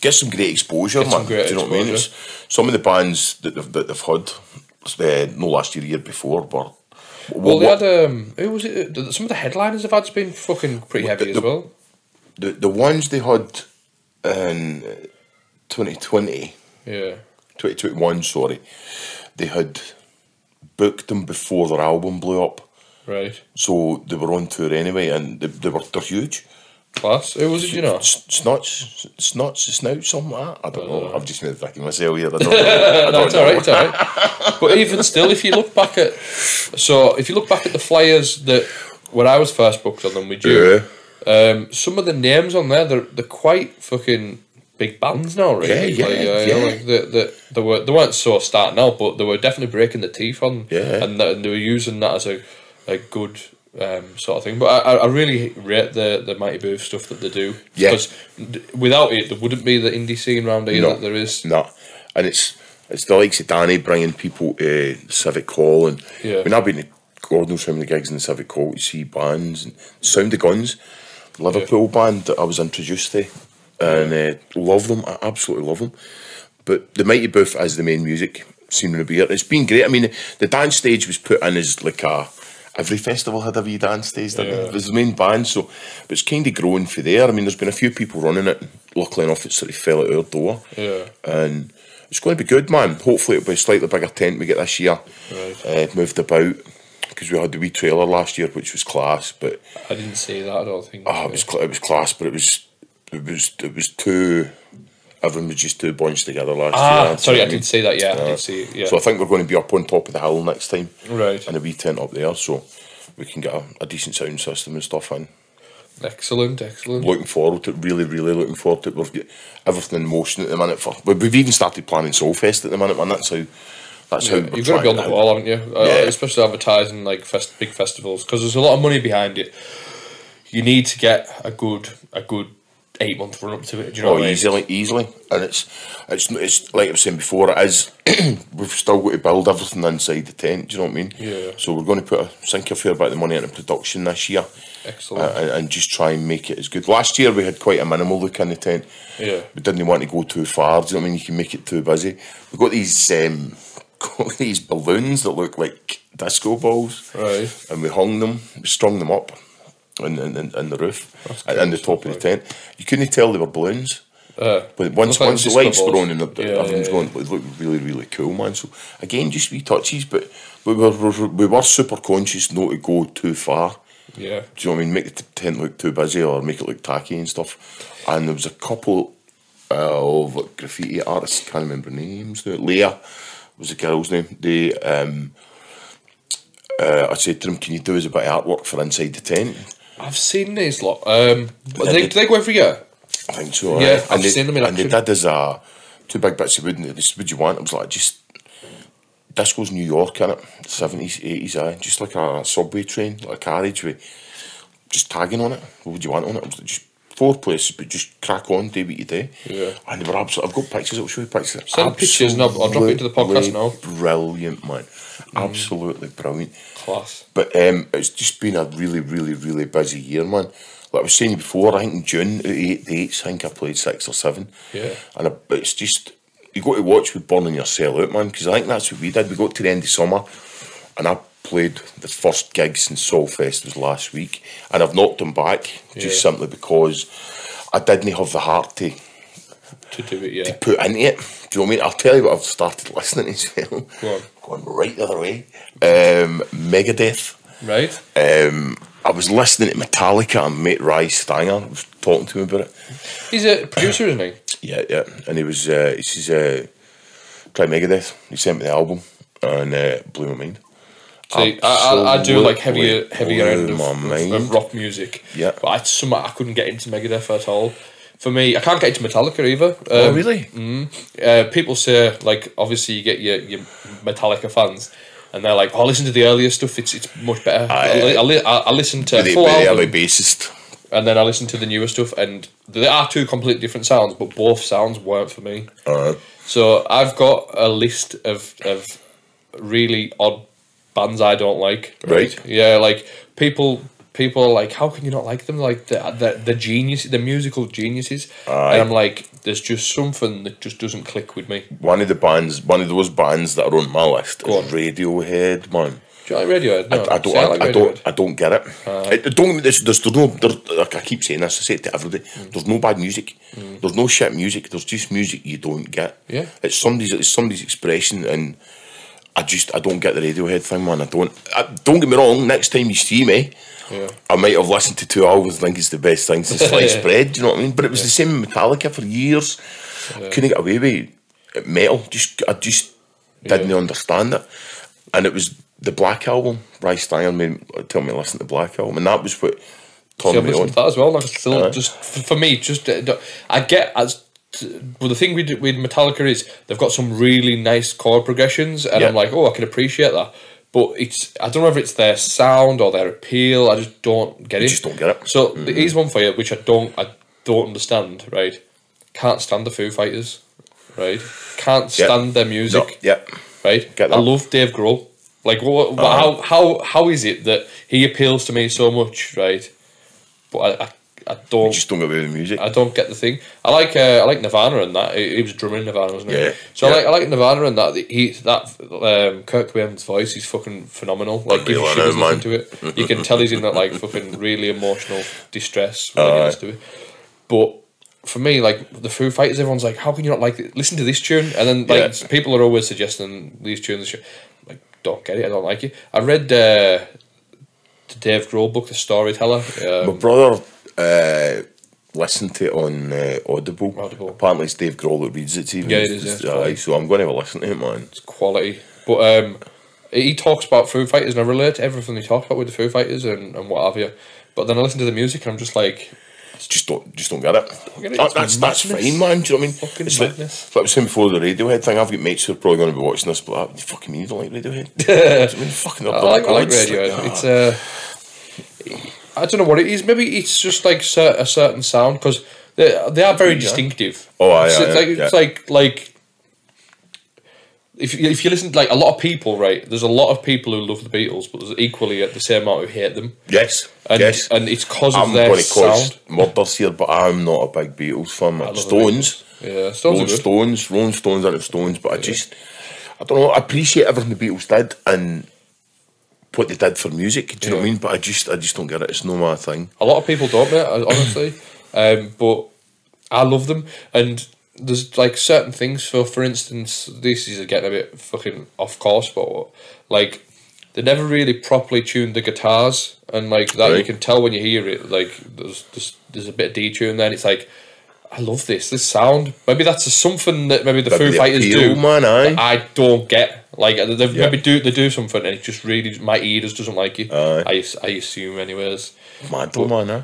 Get some great exposure, Get some man. great Do you know what I mean? It's, some of the bands that they've, that they've had, uh, no last year, year before, were. well, what- they had um, who was it? Some of the headliners have had been fucking pretty heavy the- as well. the the ones they had in 2020, Yeah. 2021, sorry, they had booked them before their album blew up. Right. So they were on tour anyway, and they, they were they're huge. Class. Who was it? You know. Snuts, snuts, snout, something like that. I don't know. I've just made a fucking myself here. I don't. <laughs> I no, don't it's all right, it's all right. but even still, if you look back at, so if you look back at the flyers that when I was first booked on them with you, um, some of the names on there, they're they're quite fucking big bands now, really. Yeah, yeah, like, uh, yeah. like they, they, they were they weren't so starting out, but they were definitely breaking the teeth on, Yeah. and, and they were using that as a a good. Um, sort of thing, but I, I really rate the the Mighty Booth stuff that they do Yeah. because without it, there wouldn't be the indie scene around here No. that there is. No, and it's it's the likes of Danny bringing people to Civic Hall, and Yeah. I mean I've been to God knows how many gigs in the Civic Hall to see bands and Sound of Guns, Liverpool band that I was introduced to, and uh, love them. I absolutely love them. But the Mighty Booth as the main music scene in the beer, it's been great. I mean, the dance stage was put in as like a every festival had a wee dance stage. it? Yeah. It was the main band, so but it's kind of growing for there. I mean, there's been a few people running it. Luckily enough, it sort of fell out our door Yeah. and it's going to be good, man. Hopefully, it'll be a slightly bigger tent we get this year. Right. Uh, moved about because we had the wee trailer last year, which was class. But I didn't see that. I don't think. oh, it was it was class, but it was it was it was too. Everyone was just two bunched together last year. ah, you sorry, I mean? did see that. Yeah, I Uh, did see it. Yeah. So I think we're going to be up on top of the hill next time, right. and a wee tent up there, so we can get a, a decent sound system and stuff in. Excellent. Excellent. Looking forward to it, really, really looking forward to it. We've got everything in motion at the minute. For we- we've even started planning Solfest at the minute, man. That's how. That's how Yeah, we're You've got to be on the ball, haven't you? Uh, Yeah. Especially advertising like fest, big festivals because there's a lot of money behind it. You need to get a good a good eight month run up to it. Do you know Oh, what I mean? easily, easily, and it's it's it's like I was saying before. It is. <clears throat> we've still got to build everything inside the tent. Do you know what I mean? Yeah. So we're going to put a sink a fair bit of money into production this year, Excellent. uh, and, and just try and make it as good. Last year we had quite a minimal look in the tent. Yeah. We didn't want to go too far. Do you know what I mean? You can make it too busy. We've got these um, <laughs> got these balloons that look like disco balls, Right. and we hung them, we strung them up. In, in, in, the roof, and the top of the tent, you couldn't tell they were balloons. Uh, But once once the lights were on and the, Yeah, yeah, going, it looked really really cool, man. So again, just wee touches, but we were we were, super conscious not to go too far. yeah. Do you know what I mean? Make the tent look too busy or make it look tacky and stuff. And there was a couple uh, of graffiti artists, can't remember names now. Leah was the girl's name. They, um, uh, I said to them, "Can you do us a bit of artwork for inside the tent?" I've seen these lot. Um, Yeah, they, they- do they go every year? I think so. Yeah, aye. I've they, seen them in And they action. did as a two big bits of wood. And they said, "Would you want?" I was like, "Just disco's New York, in it, seventies, eighties, aye, just like a subway train, like a carriage with just tagging on it. What would you want on it? I was like, just four places, but just crack on, do what you do. Yeah. And they were absolutely. I've got pictures. I'll show you pictures. Send pictures and I'll- I'll drop it into the podcast now. Mm. Brilliant, man. Absolutely brilliant. Class. But um, it's just been a really, really, really busy year, man. Like I was saying before, I think in June, eight dates, I think I played six or seven. Yeah. And I, it's just, you got to watch with burning yourself out, man, because I think that's what we did. We got to the end of summer, and I played the first gig since Solfest was last week, and I've knocked them back just Yeah. simply because I didn't have the heart to To do it, yeah. to put into it. Do you know what I mean? I'll tell you what I've started <laughs> listening to as well. Go on. Going right the other way. Um, Megadeth. Right? Um, I was listening to Metallica and mate Ry Stanger was talking to me about it. He's a producer, isn't he? <clears throat> Yeah, yeah. And he was, uh, he says, uh, try Megadeth. He sent me the album and uh, blew my mind. See, I, I, I do like heavier, heavier end of, of, of rock music. Yeah. But I, some, I couldn't get into Megadeth at all. for me, I can't get into Metallica either. oh, Um, really? uh, people say like obviously you get your, your Metallica fans and they're like oh listen to the earlier stuff it's it's much better I. I, li- I, I listen to the, full the album bassist. and then I listen to the newer stuff and there are two completely different sounds but both sounds weren't for me All right. so I've got a list of of really odd bands I don't like Right. yeah like people people are like how can you not like them like the the, the genius the musical geniuses Aye. and I'm like there's just something that just doesn't click with me one of the bands, one of those bands that are on my list Go is Radiohead, man. Do you like Radiohead? No, I don't, see, I, like I don't, I don't get it. Uh-huh. it don't. There's, there's, there's no. There, like I keep saying this. I say it to everybody. Mm. There's no bad music. Mm. There's no shit music. There's just music you don't get. Yeah. It's somebody's. It's somebody's expression, and I just I don't get the Radiohead thing, man. I don't. I, don't get me wrong. Next time you see me, Yeah. I might have listened to two albums. think it's the best thing since <laughs> sliced bread. Do you know what I mean? But it was the same Metallica for years. Couldn't get away with it. metal. Just I just didn't Yeah. understand it, and it was the Black album. Bryce Steiner made tell me to listen to Black album, and that was what See, turned I've me on. that as well. Like, still, Aye. just for me, just uh, I get as. Well, the thing with with Metallica is they've got some really nice chord progressions, and Yeah. I'm like, oh, I can appreciate that. But it's I don't know if it's their sound or their appeal. I just don't get it. just don't get it. So here's one for you, which I don't I don't understand. Right, can't stand the Foo Fighters. Right, can't Yeah. stand their No, music. yeah, right? Get I love Dave Grohl. Like, what, what, Uh-huh. how, how, how is it that he appeals to me so much, right? But I, I, I don't, just don't get the music. I don't get the thing. I like, uh, I like Nirvana and that. He, he was drumming in Nirvana, wasn't he? Yeah, So I like, I like Nirvana and that. He, that, um, Kurt Cobain's voice is fucking phenomenal. Like, you I shivers listening to it. You can tell he's in that like fucking really emotional distress <laughs> when to it. But for me, like the Foo Fighters, everyone's like, "How can you not like it? Listen to this tune?" And then like Yeah. people are always suggesting these tunes. Like, don't get it. I don't like it. I read uh, the Dave Grohl book, The Storyteller. My Um, brother uh, listened to it on uh, Audible. Audible. Apparently, it's Dave Grohl that reads it to you. Yeah, it is, yeah. So I'm going to have a listen to it, man. it's quality, but um, he talks about Foo Fighters, and I relate to everything he talks about with the Foo Fighters and, and what have you. But then I listen to the music, and I'm just like, Just don't, just don't get it. get it. That- that's that's madness. fine, man. Do you know what I mean? Fucking it's like, madness. like I was saying before the Radiohead thing. I've got mates who are probably going to be watching this, but I, fucking mean you don't like Radiohead. <laughs> Do you know what I mean, fucking up I like, I like Radiohead. like, It's uh, I don't know what it is. Maybe it's just like cer- a certain sound because they they are very distinctive. Oh, aye, it's, aye, it's like yeah. it's like like. If you, if you listen to like a lot of people, right? There's a lot of people who love the Beatles, but there's equally at the same amount who hate them, yes, and yes. and it's because of I'm their going to cause sound. murders here, but I'm not a big Beatles fan. Man. Stones, Yeah, Stones Rolling. Stones, Rolling Stones into Stones, but I just, I don't know. I appreciate everything the Beatles did and what they did for music. Do you know what I mean? But I just, I just don't get it. It's no my thing. A lot of people don't, mate. Honestly, <coughs> um, but I love them, and there's like certain things. So, for instance, this is getting a bit fucking off course, but like they never really properly tuned the guitars, and like that you can tell when you hear it. Like there's there's, there's a bit of detune there. And it's like I love this this sound. Maybe that's something that maybe the Maybe Foo Fighters appeal, do. man, that I don't get. Like they Yeah. maybe do they do something, and it just really my ear just doesn't like it. Aye. I I assume anyways. Mental, man, eh?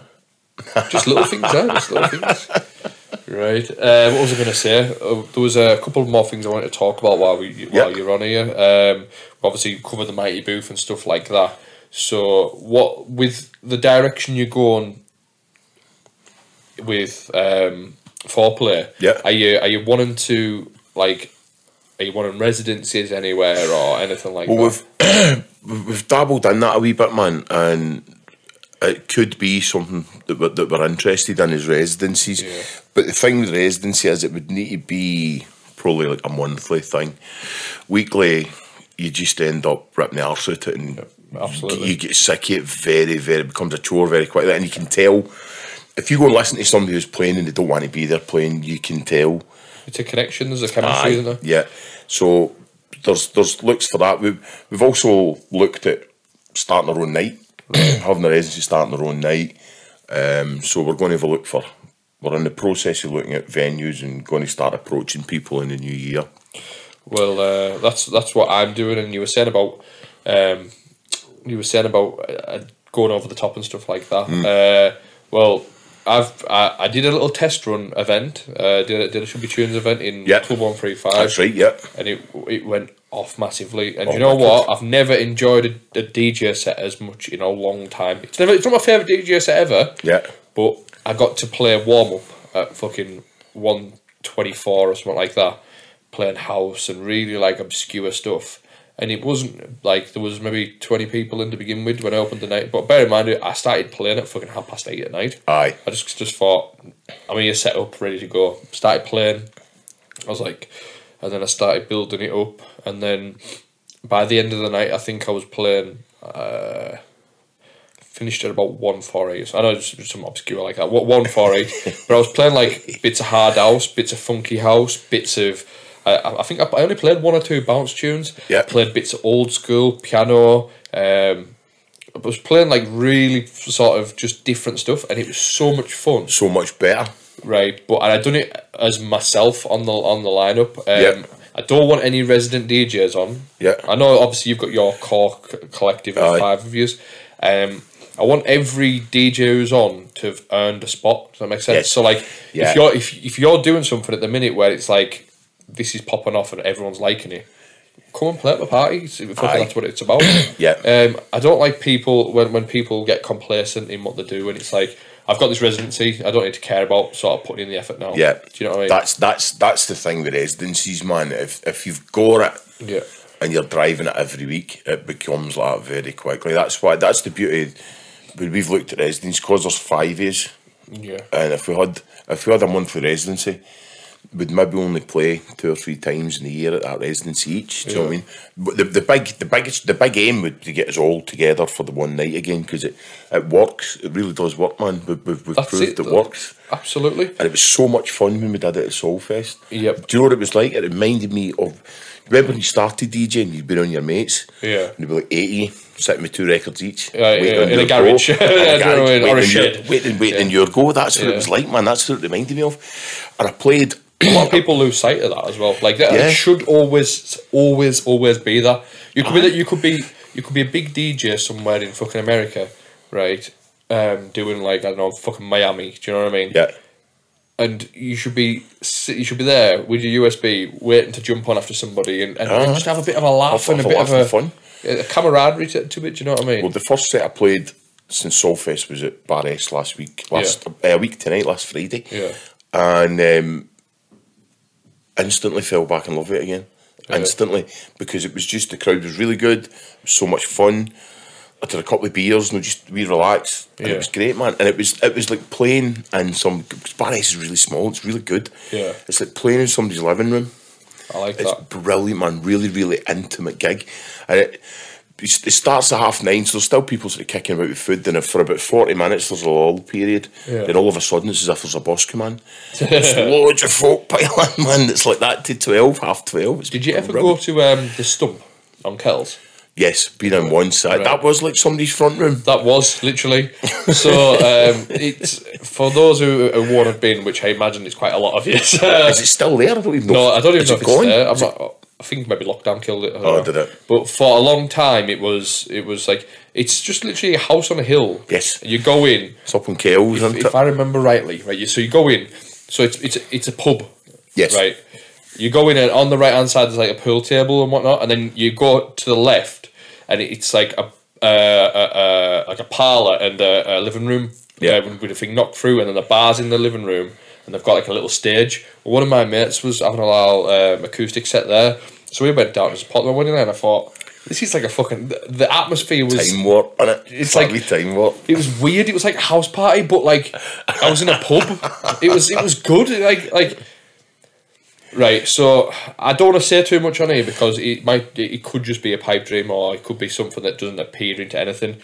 Just little things, eh? Just little things. <laughs> Right. Uh, what was I going to say? Uh, there was a couple more things I wanted to talk about while we while Yeah. you're on here. Um, obviously, you covered the mighty booth and stuff like that. So, what with the direction you're going with um, foreplay? Yeah. Are you are you wanting to like? Are you wanting residencies anywhere or anything like Well, that? <coughs> we've we've dabbled in that a wee bit, man, and it could be something that we're, that we're interested in is residencies. Yeah. But the thing with residency is it would need to be probably like a monthly thing. Weekly, you just end up ripping the arse out it and absolutely. you get sick of it very, very, becomes a chore very quickly. And you can tell, if you go and listen to somebody who's playing and they don't want to be there playing, you can tell It's a connection. There's a chemistry, isn't there? yeah. So there's there's looks for that. We've we've also looked at starting our own night, <coughs> <clears throat> having a residency starting our own night. Um, so we're going to have a look for. We're in the process of looking at venues and going to start approaching people in the new year. Well, uh, that's that's what I'm doing. And you were saying about, um, you were saying about uh, going over the top and stuff like that. Uh, well, I've I, I did a little test run event. Uh, did a, did a Should Be Tunes event in Yeah. Club One Three Five. That's right. Yeah. and it it went off massively. And Oh you know what? I've never enjoyed a, a DJ set as much in a long time. It's never it's not my favorite DJ set ever. Yeah. But I got to play warm up at fucking one twenty four or something like that, playing house and really like obscure stuff. And it wasn't like there was maybe twenty people in to begin with when I opened the night. But bear in mind, I started playing at fucking half past eight at night. Aye. I just just thought, I mean, you're set up, ready to go. Started playing. I was like, and then I started building it up, and then by the end of the night, I think I was playing. Uh, finished at about one four eight. I know it's some obscure like that. What one four eight? but I was playing like bits of hard house, bits of funky house, bits of. I I think I I only played one or two bounce tunes. Yeah. Played bits of old school piano. Um, I was playing like really sort of just different stuff, and it was so much fun So much better. right? But and I done it as myself on the on the lineup. Um, Yeah. I don't want any resident DJs on. Yeah. I know. Obviously, you've got your core c- collective of five of yous. Um, I want every DJ who's on to have earned a spot. Does that make sense? Yes. So, like, Yeah. if you're if if you're doing something at the minute where it's like this is popping off and everyone's liking it, come and play at my party. Fucking That's what it's about. <coughs> Yeah. Um, I don't like people when when people get complacent in what they do, and it's like I've got this residency. I don't need to care about sort of putting in the effort now. Yeah. Do you know what I mean? That's that's that's the thing with residencies, man. If if you've got it yeah. and you're driving it every week, it becomes like that very quickly. That's why that's the beauty. When we've looked at residence, because there's five years, Yeah. and if we had if we had a monthly residency, we'd maybe only play two or three times in a year at that residency each. Do you know what I mean? But the, the big the biggest the big aim would be to get us all together for the one night again because it it works. It really does work, man. We've, we've, we've That's proved it, it, works. Absolutely. And it was so much fun when we did it at Solfest. Yep. Do you know what it was like? It reminded me of. Remember when you started DJing, you'd been on your mates? Yeah. And you'd be like 80, sitting with two records each. Yeah, yeah, in a garage. go. <laughs> Yeah, In a do you know what I garage, mean? Or a waiting shed. your- Waiting, waiting Yeah. your go. That's what Yeah. it was like, man. That's what it reminded me of. And I played. A lot of people lose sight of that as well. Like that Yeah. it should always, always, always be that. You could be that. You could be. You could be a big DJ somewhere in fucking America, right? Um, doing like I don't know, fucking Miami. Do you know what I mean? Yeah. and you should be you should be there with your USB waiting to jump on after somebody and, and, Uh-huh. just have a bit of a laugh and a bit of a, fun. a camaraderie to, to it. Do you know what I mean? Well, the first set I played since Solfest was at Bar S last week. Last uh, week tonight, last Friday. yeah, and um, instantly fell back in love with it again. Yeah. Instantly, because it was just the crowd was really good. Was so much fun. I did a couple of beers and just we relaxed, and Yeah. it was great, man. And it was it was like playing in some. S is really small. It's really good. Yeah. it's like playing in somebody's living room. I like It's that. brilliant, man. Really, really intimate gig. And it, it starts at half nine, so there's still people sort of kicking about with food. Then for about 40 minutes, there's a lull period. Yeah. Then all of a sudden, it's as if there's a boss come in. There's <laughs> loads of folk piling, <laughs> man. It's like that to 12, half 12. It's Did you ever brilliant. go to um, the Stump on Kells? Yes, been on one side. Right. That was like somebody's front room. That was literally. So um, <laughs> it's for those who, who won't have been, which I imagine it's quite a lot of you. Is it still there? I don't even know. No, I don't even know it if it's gone? there. I'm Is it- not. I think maybe lockdown killed it. Oh, know. did it? But for a long time, it was. It was like it's just literally a house on a hill. Yes. You go in. It's up on Kells, isn't If? I remember rightly, right. You, so you go in. So it's it's it's a pub. Yes. Right. You go in and on the right hand side there's like a pool table and whatnot, and then you go to the left, and it's like a uh, like a parlor and a, a living room. Yeah. uh, with a thing knocked through, and then the bar's in the living room, and they've got like a little stage. One of my mates was having a little um, acoustic set there, so we went down to support them. In there, and I thought, this is like a fucking. The, the atmosphere was Time warp, innit? It's Slightly like- time warp. it was weird. It was like a house party, but like I was in a pub. <laughs> It was it was good. Like like right. So I don't want to say too much on it because it might it could just be a pipe dream or it could be something that doesn't appear into anything.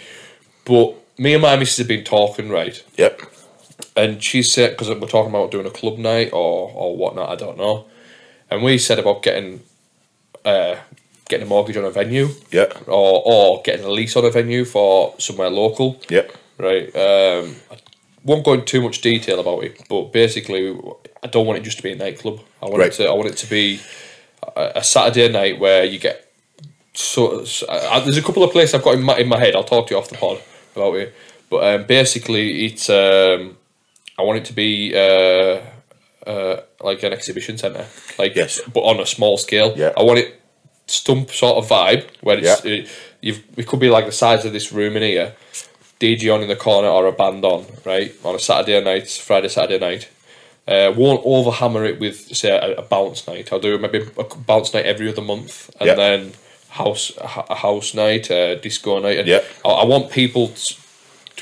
But me and my missus have been talking right, Yep. And she said because we're talking about doing a club night or or whatnot. I don't know. And we said about getting uh getting a mortgage on a venue Yeah. or or getting a lease on a venue for somewhere local Yep. right? Um, I won't go into too much detail about it, but basically, I don't want it just to be a nightclub. I want Right. it to. I want it to be a, a Saturday night where you get. So, so I, there's a couple of places I've got in my in my head. I'll talk to you off the pod about it, but um, basically, it's um, I want it to be uh, uh, like an exhibition centre, like Yes. but on a small scale. Yeah. I want it stump sort of vibe where it's it, you've it could be like the size of this room in here, DJ on in the corner or a band on right on a Saturday night, Friday Saturday night. Uh, won't overhammer it with say a, a bounce night. I'll do maybe a bounce night every other month, and Yeah. then house a house night, a disco night. And Yeah. I, I want people to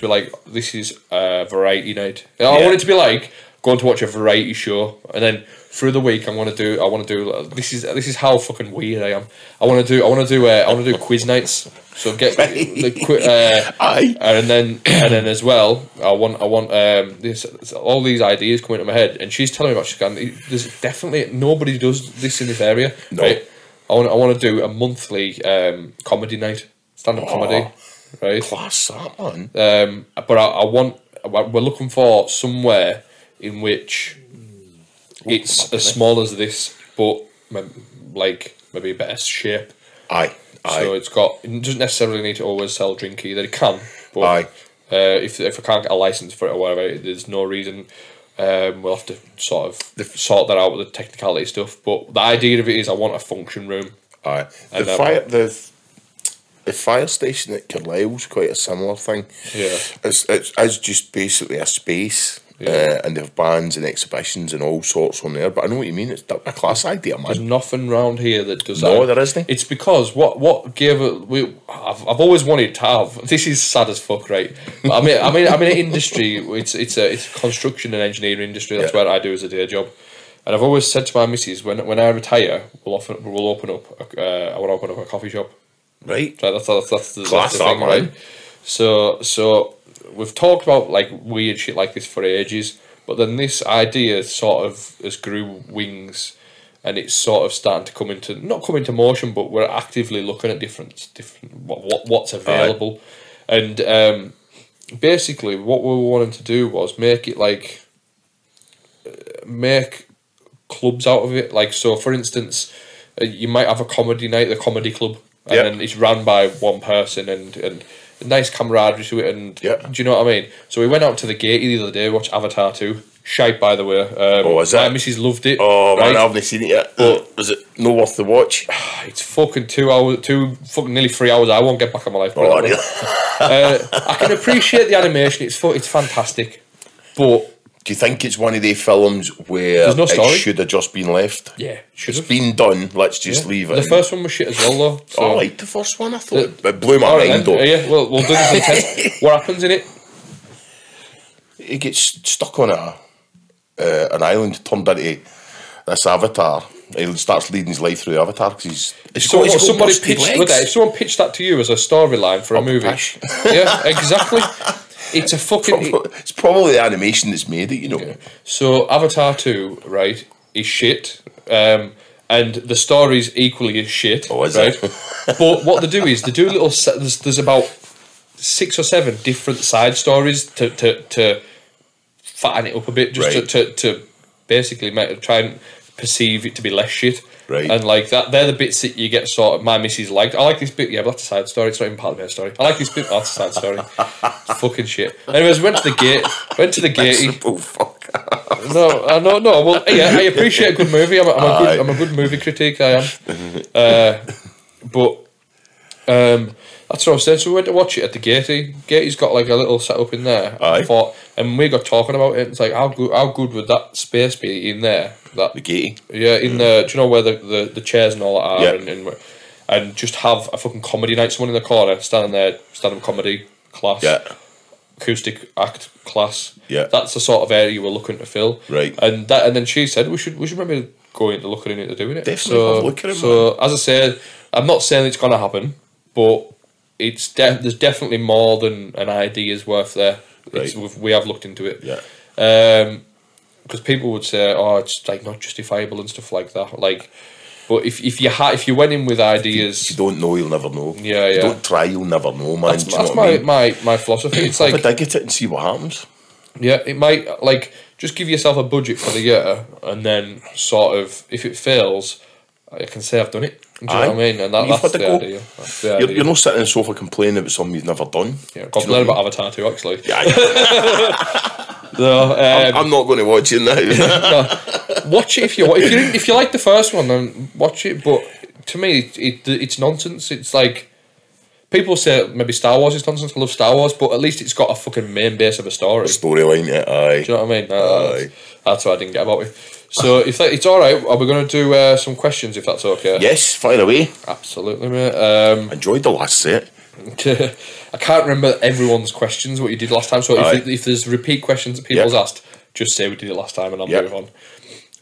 be like, this is a variety night. I Yeah. want it to be like going to watch a variety show, and then through the week, I want to do. I want to do. This is this is how fucking weird I am. I want to do. I want to do. Uh, I want to do quiz nights. So get <laughs> the qui- uh, and then and then as well, I want I want um this all these ideas coming into my head, and she's telling me about she's going. There's definitely nobody does this in this area. No. Right? I want I want to do a monthly um comedy night, stand up comedy, right? Class that, man. Um, but I, I want we're looking for somewhere in which it's as small as this, but like maybe a better shape. Aye. Aye. So it's got it doesn't necessarily need to always sell drink either. It can, but Aye. uh, if if I can't get a license for it or whatever, there's no reason. Um, we'll have to sort of sort that out with the technicality stuff. But the idea of it is, I want a function room. Aye. The fire the the fire station at Carlisle's quite a similar thing. Yeah. It's it's, it's just basically a space. Yeah. Uh, and they have bands and exhibitions and all sorts on there. But I know what you mean. It's a class idea, man. There's nothing round here that does No, that. there isn't. It's because what what gave it. We I've, I've always wanted to have. This is sad as fuck, right? But I mean, I mean, I mean, an industry. It's it's a it's a construction and engineering industry. That's Yeah. what I do as a day job. And I've always said to my missus, when when I retire, we'll often we'll open up. A, uh, I want to open up a coffee shop. Right. Right, that's that's that's the, Class the thing, man. right? So so we've talked about like weird shit like this for ages, but then this idea sort of has grew wings, and it's sort of starting to come into not come into motion, but we're actively looking at different different what, what what's available, and um, basically what we were wanting to do was make it like make clubs out of it. Like so, for instance, uh, you might have a comedy night, the comedy club, and then it's run by one person, and and nice camaraderie to it. And Yeah. do you know what I mean? So we went out to the gate the other day, watched Avatar two. Shite, by the way. Um, Oh, is my it? missus loved it. Oh man. I haven't seen it yet. But is it no worth the watch? <sighs> It's fucking two hours, two fucking nearly three hours. I won't get back on my life. Oh, that uh, I can appreciate the animation. It's it's fantastic, but Do you think it's one of the films where There's no story. it should have just been left? yeah, should It's have. been done. Let's just leave it. The in. first one was shit as well, though. So. Oh, I liked the first one. I thought it blew my mind then. though. Yeah, well, we'll do this in ten. <laughs> What happens in it? He gets stuck on a uh, an island, turned into this avatar. He starts leading his life through the avatar because he's. he's So got- he's somebody pitched legs. look at it, if someone pitched that to you as a storyline for a movie. Yeah, exactly. <laughs> It's a fucking. it- It's probably the animation that's made it, you know. so Avatar two, right, is shit. Um, and the story's equally as shit. Oh, is right? it? <laughs> but what they do is they do little. There's, there's about six or seven different side stories to to, to fatten it up a bit, just Right. to, to to basically make, try and perceive it to be less shit. Right. And like that, they're the bits that you get sort of. My missus liked. I like this bit. Yeah, but that's a side story. It's not even part of the story. I like this bit. That's a side story. <laughs> Fucking shit. Anyways, went to the gate. Went to the gate. Oh fuck! No, I no, no. Well, yeah, I appreciate a good movie. I'm a, I'm a good, I'm a good movie critic. I am. Uh, but um, that's what I was saying. So we went to watch it at the Gatey. Gatey's got like a little setup in there. Aye. I thought, and we got talking about it. It's like how good, how good would that space be in there? That The gatey. yeah, in the do you know where the, the, the chairs and all that are, Yeah. and, and and just have a fucking comedy night. Someone in the corner standing there, stand up comedy class Yeah. acoustic act class. Yeah. that's the sort of area we're looking to fill. Right. and that and then she said we should we should maybe go into looking into doing it. Definitely so, have a look at it, So as I said, I'm not saying it's gonna happen, but it's de- there's definitely more than an idea's worth there. Right. we've, we have looked into it. Yeah. Um, because people would say, "Oh, it's like not justifiable and stuff like that." Like, but if if you ha- if you went in with If ideas, you don't know, you'll never know. Yeah, If you don't try, you'll never know, man. that's, that's know what I my, mean? my my philosophy. It's like a dig at it and see what happens. Yeah, it might like just give yourself a budget for the year, and then sort of if it fails, I can say I've done it. Do you know Aye. what I mean? And that, You've that's the go. idea. That's the You're, idea. you're not sitting on the sofa complaining about something you've never done. yeah, Do got you to know about Avatar too. Actually? Yeah. <laughs> No, um, I'm not going to watch it now. <laughs> no. Watch it if you if you if you like the first one, then watch it. But to me, it, it it's nonsense. It's like people say maybe Star Wars is nonsense. I love Star Wars, but at least it's got a fucking main base of a story. Storyline, yeah, aye. Do you know what I mean? Aye. that's, that's what I didn't get about it. So if that, it's all right, are we going to do uh, some questions if that's okay? Yes, fire away. Absolutely, mate. Um, Enjoyed the last set. <laughs> I can't remember everyone's questions what you did last time. So if, if there's repeat questions that people's Yep. asked, just say we did it last time and I'll Yep. move on.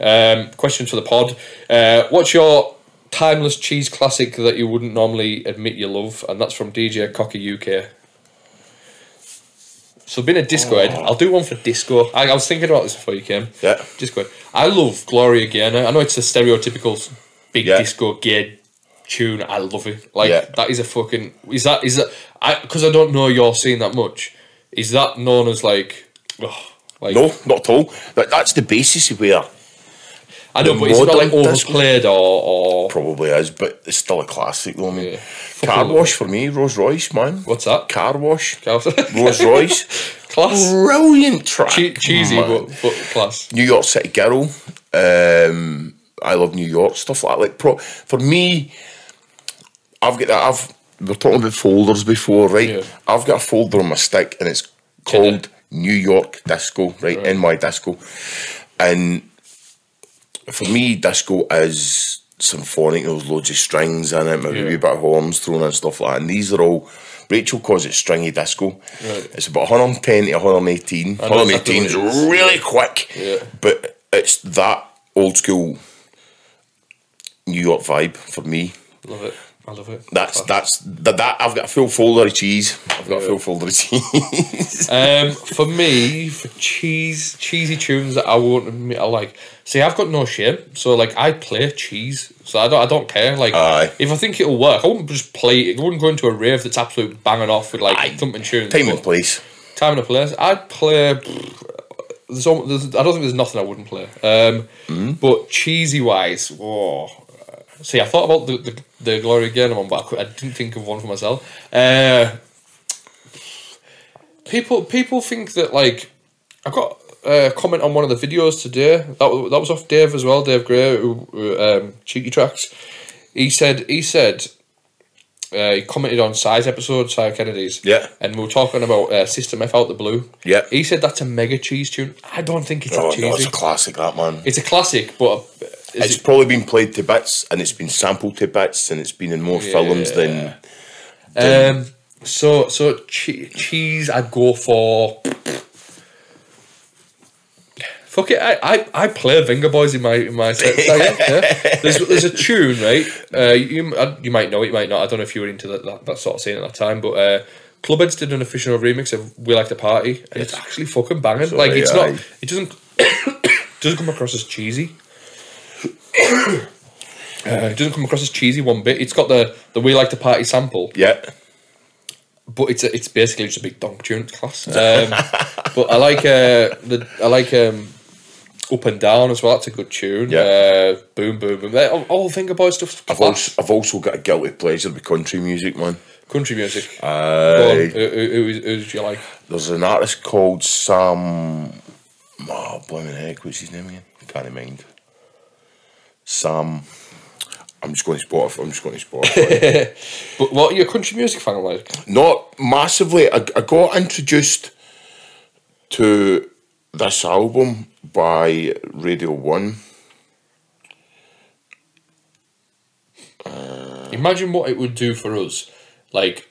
Um, questions for the pod. Uh, what's your timeless cheese classic that you wouldn't normally admit you love? And that's from DJ Cocky UK. So being a disco head, oh. I'll do one for disco. I, I was thinking about this before you came. Yeah. Disco. head. I love Gloria Gaynor. I know it's a stereotypical big Yeah. disco gay tune. I love it. Like Yeah. that is a fucking. Is that is that? I because I don't know your scene that much. Is that known as like? Oh, like No, not at all. That, that's the basis of where I know, the but is it not like overplayed or or probably is, but it's still a classic though. I mean, Yeah. car wash for me, Rose Royce, man. what's that? Car wash, <laughs> Rose Royce, <laughs> Mm. brilliant track. che- cheesy, but, but class. New York City Girl. Um, I love New York stuff like that. Like pro, for me, I've got that. I've we're talking about folders before, right? Yeah. I've got a folder on my stick, and it's called New York Disco, right? In my disco, and for me, disco is symphonic. There's loads of strings in it, maybe a Yeah. wee bit of horns thrown and stuff like that. And these are all. Rachel calls it stringy disco. Right. It's about 110 to 118. I know exactly 118 is it is. really quick, Yeah. but it's that old school New York vibe for me. Love it. I love it. That's that's that, that I've got a full folder of cheese. I've got a Yeah. full folder of cheese. <laughs> Um, for me, for cheese, cheesy tunes that I won't admit I like. See, I've got no shame, so like I play cheese, so I don't, I don't care. Like, Aye. if I think it'll work, I wouldn't just play. it. I wouldn't go into a rave that's absolutely banging off with like Aye. thumping tunes. Time and place. time and a place. I'd play. There's, al- there's, I don't think there's nothing I wouldn't play. Um, Hmm? But cheesy wise, oh, see, I thought about the the, the Gloria Gaynor one, but I, cou- I didn't think of one for myself. Uh, people people think that like I got a comment on one of the videos today. That wa- that was off Dave as well, Dave Gray, who, who, um, cheeky tracks. He said he said. Uh, he commented on Size episode, Cy Kennedy's. Yeah. And we were talking about uh, System F Out the Blue. Yeah. He said that's a mega cheese tune. I don't think it's Oh, that no, it's a classic, that man. it's a classic, but is It's it- probably been played to bits, and it's been sampled to bits, and it's been in more films than. um, so so che- cheese. I'd go for. Fuck it, I, I, I play Vengaboys in my in my set. yeah, yeah. There's there's a tune right. Uh, you uh, you might know it, you might not. I don't know if you were into that that, that sort of scene at that time, but uh, Klubbheads did an official remix of "We Like the Party," and it's actually fucking banging. like it's aye. not. It doesn't <coughs> doesn't come across as cheesy. <coughs> Uh, it doesn't come across as cheesy one bit. It's got the the "We Like to Party" sample, Yeah. but it's a, it's basically just a big donk tune class. <laughs> Um, but I like uh, the I like um, up and down as well. That's a good tune. Yeah. Uh, boom boom boom. That- All, all Vengaboy stuff. I've class. also, I've also got a guilty pleasure with country music, man. country music. Go on, Aye. who, who, who, who do you like? There's an artist called Sam. Oh, blimey heck, what's his name again? I can't mind. Sam. I'm just going to Spotify. I'm just going to Spotify. <laughs> But what are your country music fan like? Not massively. I, I got introduced to this album by Radio One. Uh, Imagine what it would do for us. Like,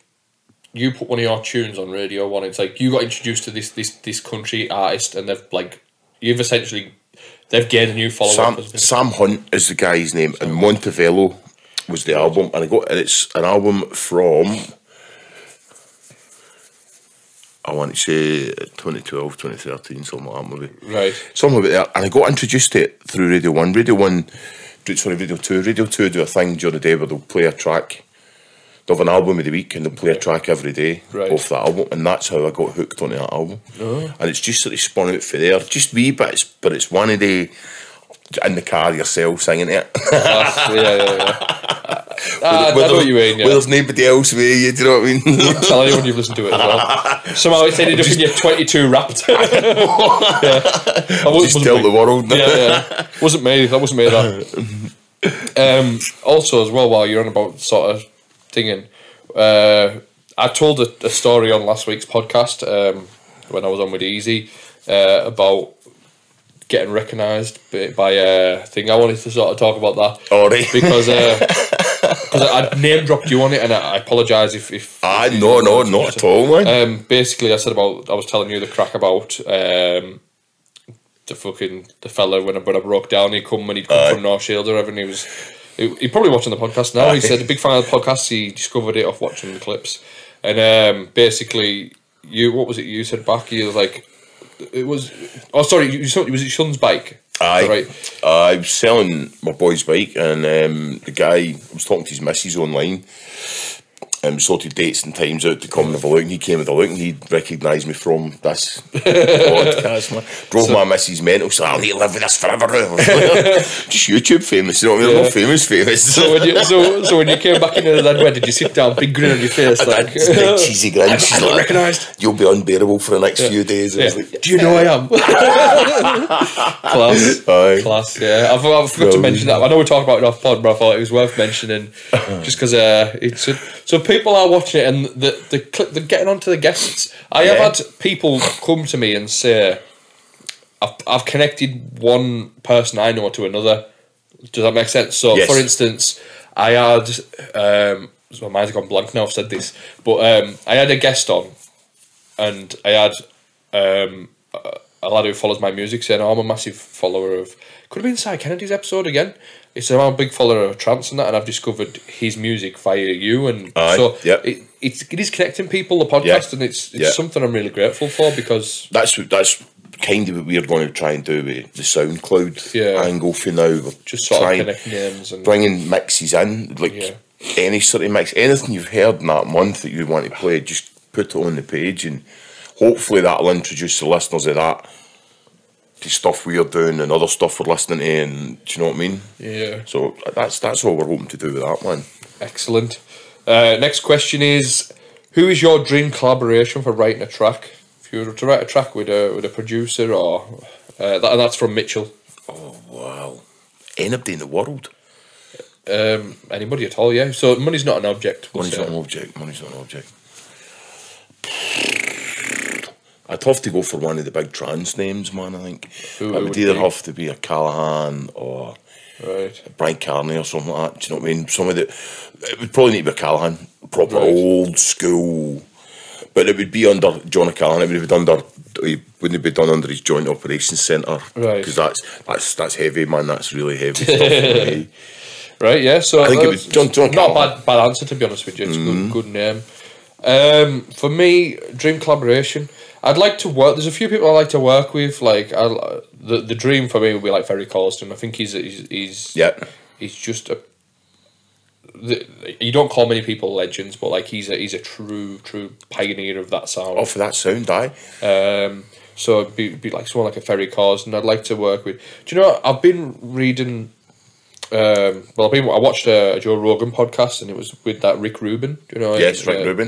you put one of your tunes on Radio One. It's like you got introduced to this this this country artist, and they've like you've essentially they've gained a new follower. Sam Sam Hunt is the guy's name, and Montevallo was the album, and I got and it's an album from. I want to say 2012, 2013, something like that, maybe. Right. Something about that. And I got introduced to it through Radio 1. Radio 1, do- sorry, Radio 2. Radio 2 do a thing during the day where they'll play a track. They'll have an album of the week and they'll play a track every day Right. off that album. And that's how I got hooked onto that album. And it's just sort of spun out for there. Just wee bits, but it's one of the in the car yourself singing it. Class, yeah, yeah, yeah. <laughs> I know what you mean. Yeah. Nobody else with you. Do you know what I mean? Tell anyone you've listened to it as well. <laughs> Somehow it's ended up in your 22 wrapped. yeah. <laughs> I wa- Just wasn't tell me. the world. Yeah, yeah. Wasn't me. That wasn't me. That. Um, also, as well, while you're on about sort of thinging, uh, I told a, a story on last week's podcast um, when I was on with Easy uh, about getting recognised by, a thing. I wanted to sort of talk about that because uh, <laughs> cause I name dropped you on it, and I, I apologise if if Ah, if no, no, not at all, man. Um, basically, I said about I was telling you the crack about um, the fucking the fella when I, when I broke down. He come when he'd come Aye. from North Shield or whatever, and he was he, probably watching the podcast now. He said a big fan of the podcast. He discovered it off watching the clips, and um, basically, you what was it you said back? You was like. It was oh sorry you, you saw- it was your son's bike Aye. right I was selling my boy's bike, and um, the guy I was talking to his missus online. Um, sorted dates and times out to come and have a look, and he came had a look, and he recognised me from this <laughs> podcast. Man. Drove my missus mental, so I'll need to live with this forever. <laughs> Just YouTube famous, you know what I mean? I'm not famous, famous. so when you so, so when you came back into that where did you sit down big grin on your face like It's a big cheesy grin. <laughs> She's got like, recognised. You'll be unbearable for the next few days. Yeah. like, Do you know I am? Class. Aye. Class, yeah. I've forgot to mention that. I know we talked about it off pod, but I thought it was worth mentioning just because uh, it's a, so people are watching it and the the cl- they're getting onto the guests. I Yeah. have had people come to me and say, I've, I've connected one person I know to another. Does that make sense? So, Yes. for instance, I had um, my mind's gone blank now. I've said this, but um, I had a guest on, and I had um, a, a lad who follows my music saying, oh, "I'm a massive follower of." Could have been Cy Kennedy's episode again. Said, "I'm a big follower of trance and that, and I've discovered his music via you." And Aye, so yep. it, it's it is connecting people the podcast, Yeah, and it's it's yeah. something I'm really grateful for because that's that's kind of what we're going to try and do with the SoundCloud Yeah. angle for now. We're just sort of trying- connect names and bringing mixes in, like Yeah. any sort of mix, anything you've heard in that month that you want to play, just put it on the page, and hopefully that'll introduce the listeners to that stuff we're doing and other stuff we're listening to, and do you know what I mean? yeah. So that's that's all we're hoping to do with that one. Excellent. Uh, next question is: Who is your dream collaboration for writing a track? If you were to write a track with a with a producer, or uh, that, that's from Mitchell. Oh wow, anybody in the world. Um, anybody at all? Yeah. So money's not an object. Money's not an object. Money's not an object. I'd have to go for one of the big trance names, man. I think Who- it would would either be? have to be a Callaghan or Right. Bryan Kearney or something like that. Do you know what I mean? Some of the it would probably need to be a Callaghan, proper Right. old school. But it would be under John Callaghan. It would be done under. It wouldn't be done under his Joint Operations Centre, Right. Because that's that's that's heavy, man. That's really heavy <laughs> stuff. Right. Yeah. So I think it was John- John Not a bad bad answer to be honest with you. It's Mm-hmm. good good name. Um, for me, dream collaboration. I'd like to work. There's a few people I like to work with. Like I, the the dream for me would be like Ferry Corsten. I think he's he's he's Yeah, he's just a. The, you don't call many people legends, but like he's a he's a true true pioneer of that sound. off of that sound, aye. Um, so it'd be, be like someone like a Ferry Cause, and I'd like to work with. Do you know? I've been reading. Um, well, I've been. I watched a, Joe Rogan podcast, and it was with that Rick Rubin. Do you know? Yes, Rick Yeah. Rubin.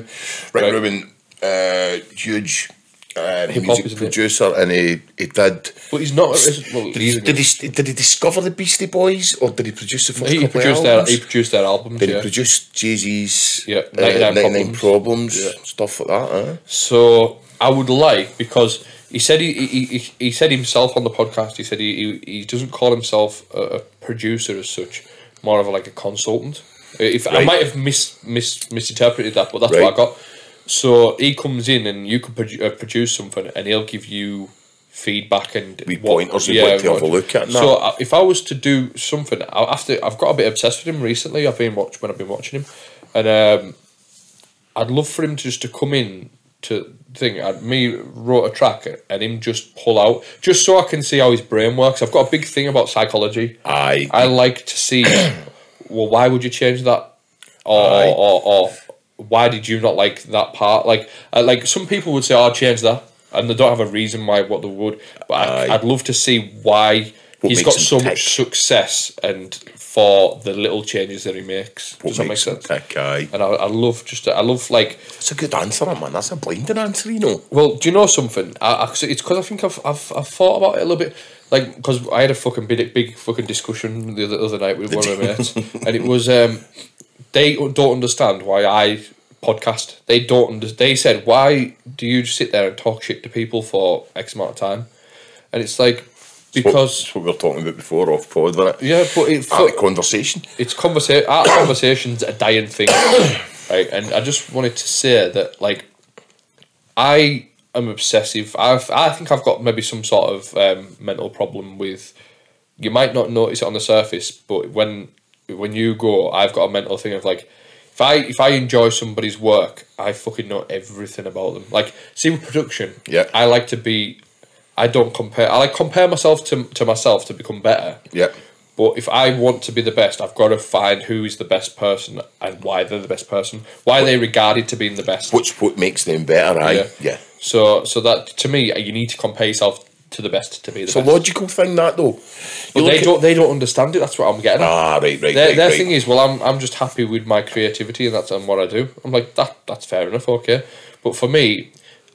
Rick Right. Rubin, uh, huge uh, music isn't it? producer, and he, he did. But he's not. Well, Did he, did, he, did he discover the Beastie Boys, or did he produce the first he couple produced their he produced their albums. did yeah. he produce Jay Z's Yeah, uh, 99 99 Problems. Problems, Yeah. stuff like that? So I would like because he said he, he, he, he said himself on the podcast. He said he, he, he doesn't call himself a, a producer as such, more of a, like a consultant. If I might have mis, mis misinterpreted that, but that's Right. what I got. So he comes in and you could produ- uh, produce something, and he'll give you feedback and Wee pointers you'd like to have a look at So uh, if I was to do something, I after I've got a bit obsessed with him recently. I've been watch when I've been watching him, and um, I'd love for him to just to come in to thing. I me wrote a track and him just pull out just so I can see how his brain works. I've got a big thing about psychology. Aye. I like to see. <coughs> well, why would you change that? Or, Aye. or, or, or why did you not like that part? Like, uh, like some people would say, "Oh, change that," and they don't have a reason why what they would. But. I, I'd love to see why What he's got so tick? much success and for the little changes that he makes. What Does that make sense? tick, aye. And I, I love just I love like That's a good answer, man. That's a blinding answer, you know. well, do you know something? I, I, it's because I think I've, I've I've thought about it a little bit. Like, because I had a fucking big, big fucking discussion the other, other night with one of my mates, <laughs> and it was um, they don't understand why I podcast. They don't. Under, they said, "Why do you just sit there and talk shit to people for X amount of time?" And it's like because That's what we were talking about before off pod, wasn't it? yeah, but it's Art conversation. it's conversation. <coughs> Art conversation's a dying thing, <coughs> right? And I just wanted to say that, like, I am obsessive. I've, I think I've got maybe some sort of um, mental problem with. You might not notice it on the surface, but when when you go, I've got a mental thing of like, if I if I enjoy somebody's work, I fucking know everything about them. Like, see with production, Yeah. I like to be. I don't compare. I like compare myself to to myself to become better. Yeah. But if I want to be the best, I've got to find who is the best person and why they're the best person. Why are they regarded to being the best? Which what makes them better, aye? Yeah. Yeah. So, so that to me, you need to compare yourself to the best to be the It's a logical thing, that though. but they don't. They don't understand it. That's what I'm getting at. Ah, right, right, their right, their right. thing is, well, I'm I'm just happy with my creativity and that's and what I do. I'm like that. That's fair enough. Okay, but for me,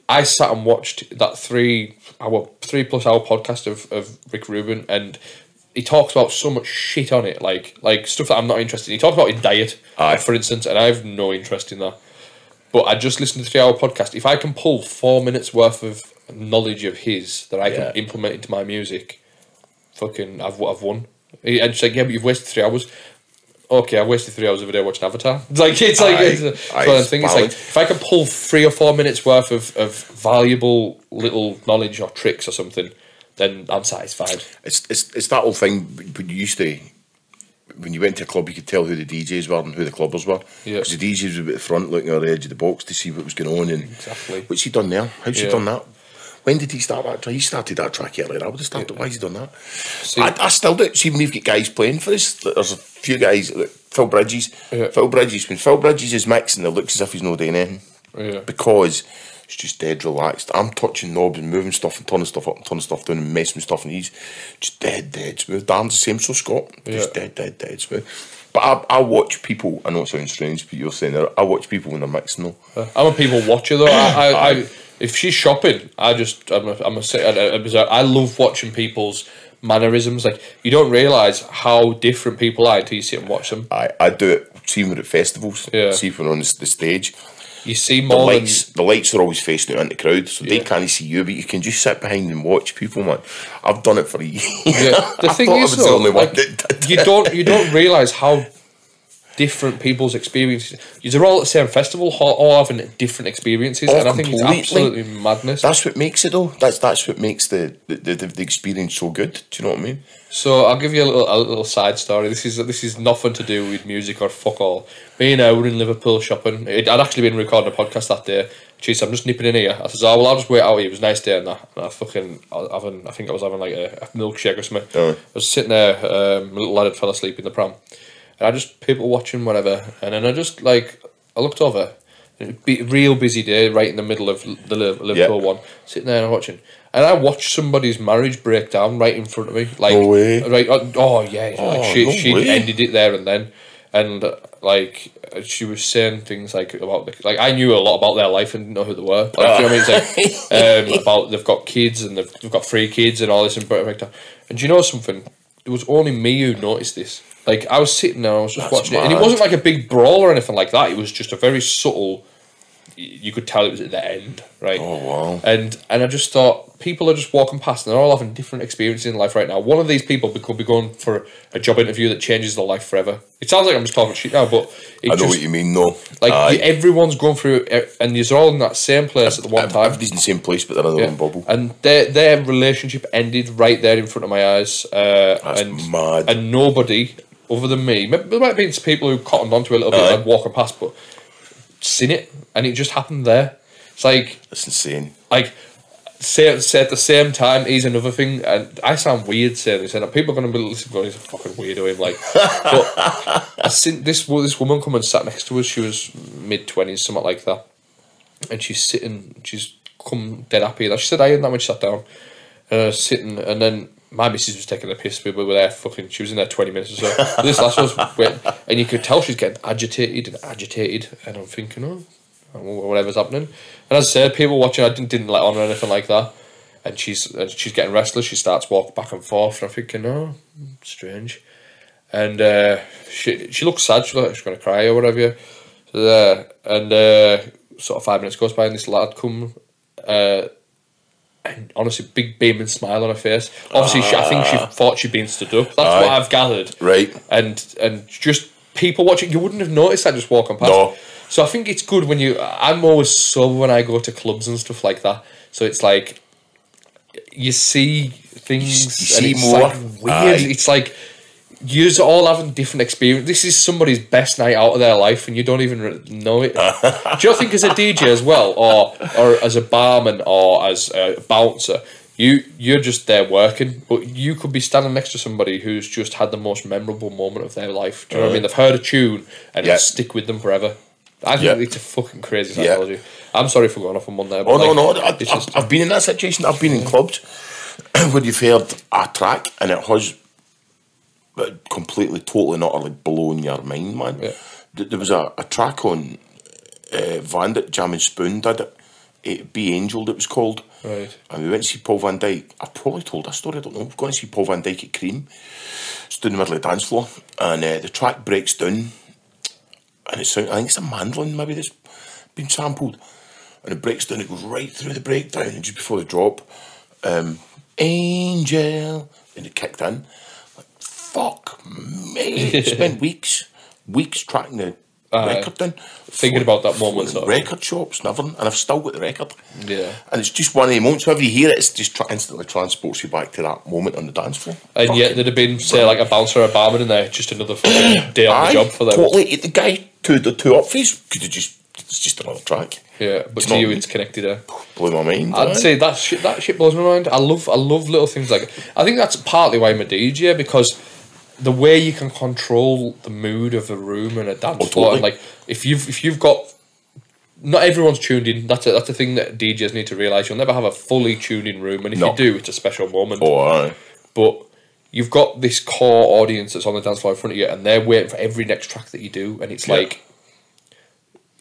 I sat and watched that three hour, three plus hour podcast of, of Rick Rubin, and he talks about so much shit on it, like like stuff that I'm not interested in. He talks about his diet, Aye. for instance, and I have no interest in that. But I just listened to the three hour podcast. If I can pull four minutes worth of knowledge of his that I can implement into my music, fucking, I've I've won. And just like, yeah, but you've wasted three hours. Okay, I wasted three hours of a day watching Avatar. <laughs> Like it's like Aye. it's, a- Aye, it's one of the it's. Like if I can pull three or four minutes worth of, of valuable little knowledge or tricks or something, then I'm satisfied. It's, it's it's that old thing when you used to when you went to a club you could tell who the DJs were and who the clubbers were. Yeah. Because the DJs were at the front looking at the edge of the box to see what was going on and Exactly. what's he done there? How's he done that? When did he start that track? He started that track earlier. I would have started. Why has he done that? See- I, I still do. See, when we've got guys playing for us, there's a few guys, like Phil Bridges. Yeah. Phil Bridges, when Phil Bridges is mixing, it looks as if he's not doing anything. Yeah. Because it's just dead relaxed. I'm touching knobs and moving stuff and turning stuff up and turning stuff down and messing with stuff, and he's just dead, dead smooth. Dan's the same, so Scott. Just Yeah. dead, dead, dead smooth. But I, I watch people, I know it sounds strange, but you're saying that, I watch people when they're mixing though. I'm a people watcher though. I, I, <coughs> I if she's shopping, I just I'm a, I'm a, I, I love watching people's mannerisms. Like you don't realize how different people are until you sit and watch them. I, I do it, see when at festivals, Yeah. see if we're on the, the stage. You see The more than lights, the lights are always facing out in the crowd, so they can't see you, but you can just sit behind and watch people, man. I've done it for years. Yeah. The <laughs> I thing is, the though, like, you don't you don't realize how different people's experiences. You're all at the same festival, all, having different experiences, Oh, and I think it's absolutely madness. That's what makes it though. That's that's what makes the the, the, the experience so good. Do you know what I mean? So I'll give you a little a little side story. This is this is nothing to do with music or fuck all. Me and I were in Liverpool shopping. It, I'd actually been recording a podcast that day. Jeez, I'm just nipping in here. I says, "Oh well, I'll just wait out here." It was a nice day and that. And I fucking I was having. I think I was having like a, a milkshake or something. Oh. I was sitting there. Um, my little lad had fell asleep in the pram, and I just people watching whatever, and then I just like I looked over. Be real busy day, right in the middle of the Liv- Liverpool one. Sitting there and watching, and I watched somebody's marriage break down right in front of me. Like, No right? Oh, oh, yeah, Oh, like she no she way. ended it there and then, and uh, like uh, she was saying things like about the, like I knew a lot about their life and didn't know who they were. Like, you know what I mean? Like <laughs> um, about they've got kids and they've, they've got three kids and all this and. And do you know something? It was only me who noticed this. Like I was sitting there, I was just That's watching it, and it mad. wasn't like a big brawl or anything like that. It was just a very subtle. You could tell it was at the end, right? Oh wow. And and I just thought people are just walking past and they're all having different experiences in life right now. One of these people could be going for a job interview that changes their life forever. It sounds like I'm just talking shit now, but I know just what you mean. No, like Aye. everyone's going through and you're all in that same place at the one time. Everybody's in the same place, but they're in their Yeah. own bubble. And their their relationship ended right there in front of my eyes. Uh, That's and mad. and nobody other than me, there might have been some people who cottoned onto it a little bit and walking past, but seen it, and it just happened there. It's like That's insane. like say, say at the same time he's another thing and I sound weird saying this and people are going to be listening going he's a fucking weirdo him like <laughs> but I seen this this woman come and sat next to us she was mid 20s something like that and she's sitting she's come dead happy she said I had that when she sat down was sitting and then my missus was taking the piss. We were there fucking. She was in there twenty minutes or so. <laughs> this last one was, and you could tell she's getting agitated and agitated. And I'm thinking, oh, whatever's happening. And as I said, people watching, I didn't, didn't let on or anything like that. And she's and she's getting restless. She starts walking back and forth, and I'm thinking, oh, strange. And uh, she she looks sad. She looks like she's gonna cry or whatever. So there, and uh, sort of five minutes goes by, and this lad come. Uh, and honestly, big beaming smile on her face. Obviously, she, I think she ah. thought she'd been stood up. That's what I've gathered. Right. And and just people watching, you wouldn't have noticed that just walking past. No. So I think it's good when you. I'm always sober when I go to clubs and stuff like that. So it's like you see things. You and see it's more. Like weird. Aye. It's like you're all having different experience. This is somebody's best night out of their life, and you don't even know it. <laughs> Do you think as a DJ as well, or or as a barman, or as a bouncer? You you're just there working, but you could be standing next to somebody who's just had the most memorable moment of their life. Do you know what I mean? Uh, They've heard a tune and Yeah. it'll stick with them forever. I think Yeah. it's a fucking crazy Yeah. psychology. I'm sorry for going off on one there. But Oh no, like, no! I, it's I've, just- I've been in that situation. I've been in clubs <clears throat> where you've heard a track and it has uh, completely, totally, not utterly blown your mind, man. Yeah. There was a, a track on uh, Vandit, Jam and Spoon did it. it. Be Angel, it was called. Right. And we went to see Paul van Dyk. I've probably told that story, I don't know. We've gone to see Paul van Dyk at Cream. Stood in the middle of the dance floor and uh, the track breaks down and it's, I think it's a mandolin maybe that's been sampled and it breaks down, it goes right through the breakdown and just before the drop, um, Angel, and it kicked in. Fuck me. <laughs> Spent weeks, weeks tracking the Aye. record down. Thinking about that moment, Phoning sort of. Record shops and everything, and I've still got the record. Yeah. And it's just one of the moments, whenever you hear it, it's just tra- instantly transports you back to that moment on the dance floor. And yet there'd have been say like a bouncer or a barman in there, just another fucking day on the job for them. Totally. The guy to the two up face could have just, it's just another track. Yeah, but It's to you it's connected. Eh? Blew my mind. I'd aye. say that shit that shit blows my mind. I love I love little things like I think that's partly why I'm a DJ because the way you can control the mood of a room and a dance Oh, floor and totally. like if you've if you've got not everyone's tuned in. That's a, that's the thing that DJs need to realize. You'll never have a fully tuned in room, and if No. you do, it's a special moment. Oh, aye. But you've got this core audience that's on the dance floor in front of you, and they're waiting for every next track that you do, and it's Yeah. like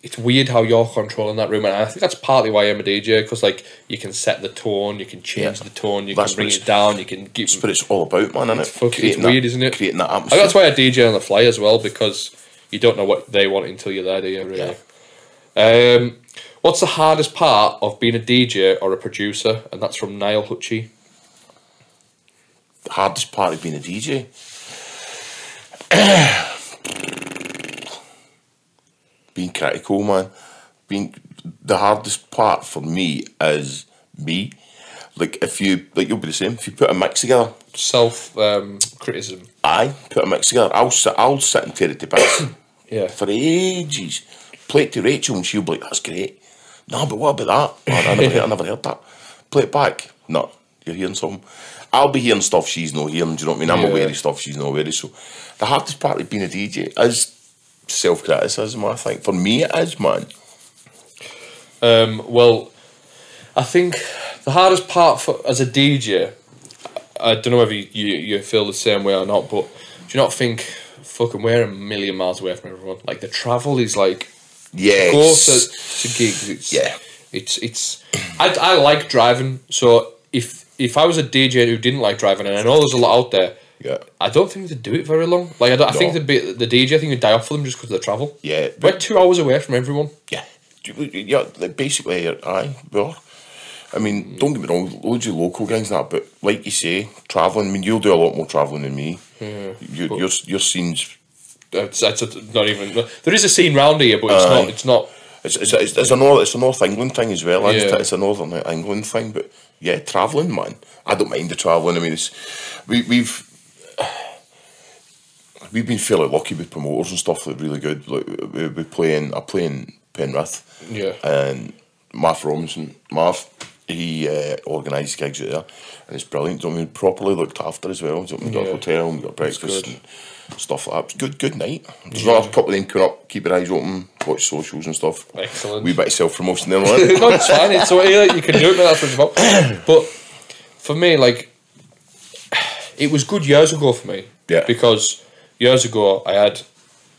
it's weird how you're controlling that room, and I think that's partly why I'm a DJ because like you can set the tone, you can change Yeah. the tone, you That's can bring it down, you can give. That's what it's all about, man, isn't It's it? fuck- it's weird, that- isn't it? Creating that atmosphere. that's why I DJ on the fly as well because you don't know what they want until you're there, do you? Really. Um, what's the hardest part of being a DJ or a producer? And that's from Niall Hutchie. the hardest part of being a DJ. <clears throat> <clears throat> being critical, man. Being the hardest part for me is me. Like if you like, you'll be the same. If you put a mix together, Self um, criticism. I put a mix together. I'll sit. I'll sit and tear it to bits <coughs> Yeah. for ages. Play it to Rachel and she'll be like, "That's great." No, but what about that? Man, I never, heard, I never heard that. Play it back. No, you're hearing something. I'll be hearing stuff she's not hearing. Do you know what I mean? I'm Yeah. aware of stuff she's not aware of. So the hardest part of being a DJ is self criticism. I think for me it is, man. Um, well, I think the hardest part for as a DJ, I don't know whether you, you, you feel the same way or not, but do you not think fucking we're a million miles away from everyone? Like the travel is like yeah, go to, to gigs. It's, Yeah. It's it's. I, I like driving, so if if I was a DJ who didn't like driving, and I know there's a lot out there. Yeah. I don't think they'd do it very long. Like I, don't, I think No. the be the DJ I think would die off for them just because of the travel. Yeah, we're two hours away from everyone. Yeah. Yeah, like basically, uh, aye, well, I mean, don't get me wrong, loads of local and that, but like you say, travelling, I mean, you'll do a lot more travelling than me. Hmm. Your, your, your scenes, It's, it's a, not even. There is a scene round here, but it's Aye. not. It's not. it's, it's, it's, it's, a North, it's a North England thing as well, Yeah. It's a Northern England thing, but yeah, travelling, man. I don't mind the travelling, I mean, it's, we, we've, we've been fairly lucky with promoters and stuff are really good. Like, we, we play in, I play in Penrith. Yeah. and Marv Robinson, Marv, he uh, organises gigs out there, and it's brilliant. I mean, properly looked after as well. We got Yeah. a hotel, we got breakfast and stuff like that. It's good, good night. There's another couple of them coming up. Keep your eyes open, watch socials and stuff. Excellent. We bit of self promotion there, <laughs> no, it's fine. It's so yeah, you can do it. That's what it's about. <coughs> But for me, like, it was good years ago for me. Yeah. Because years ago I had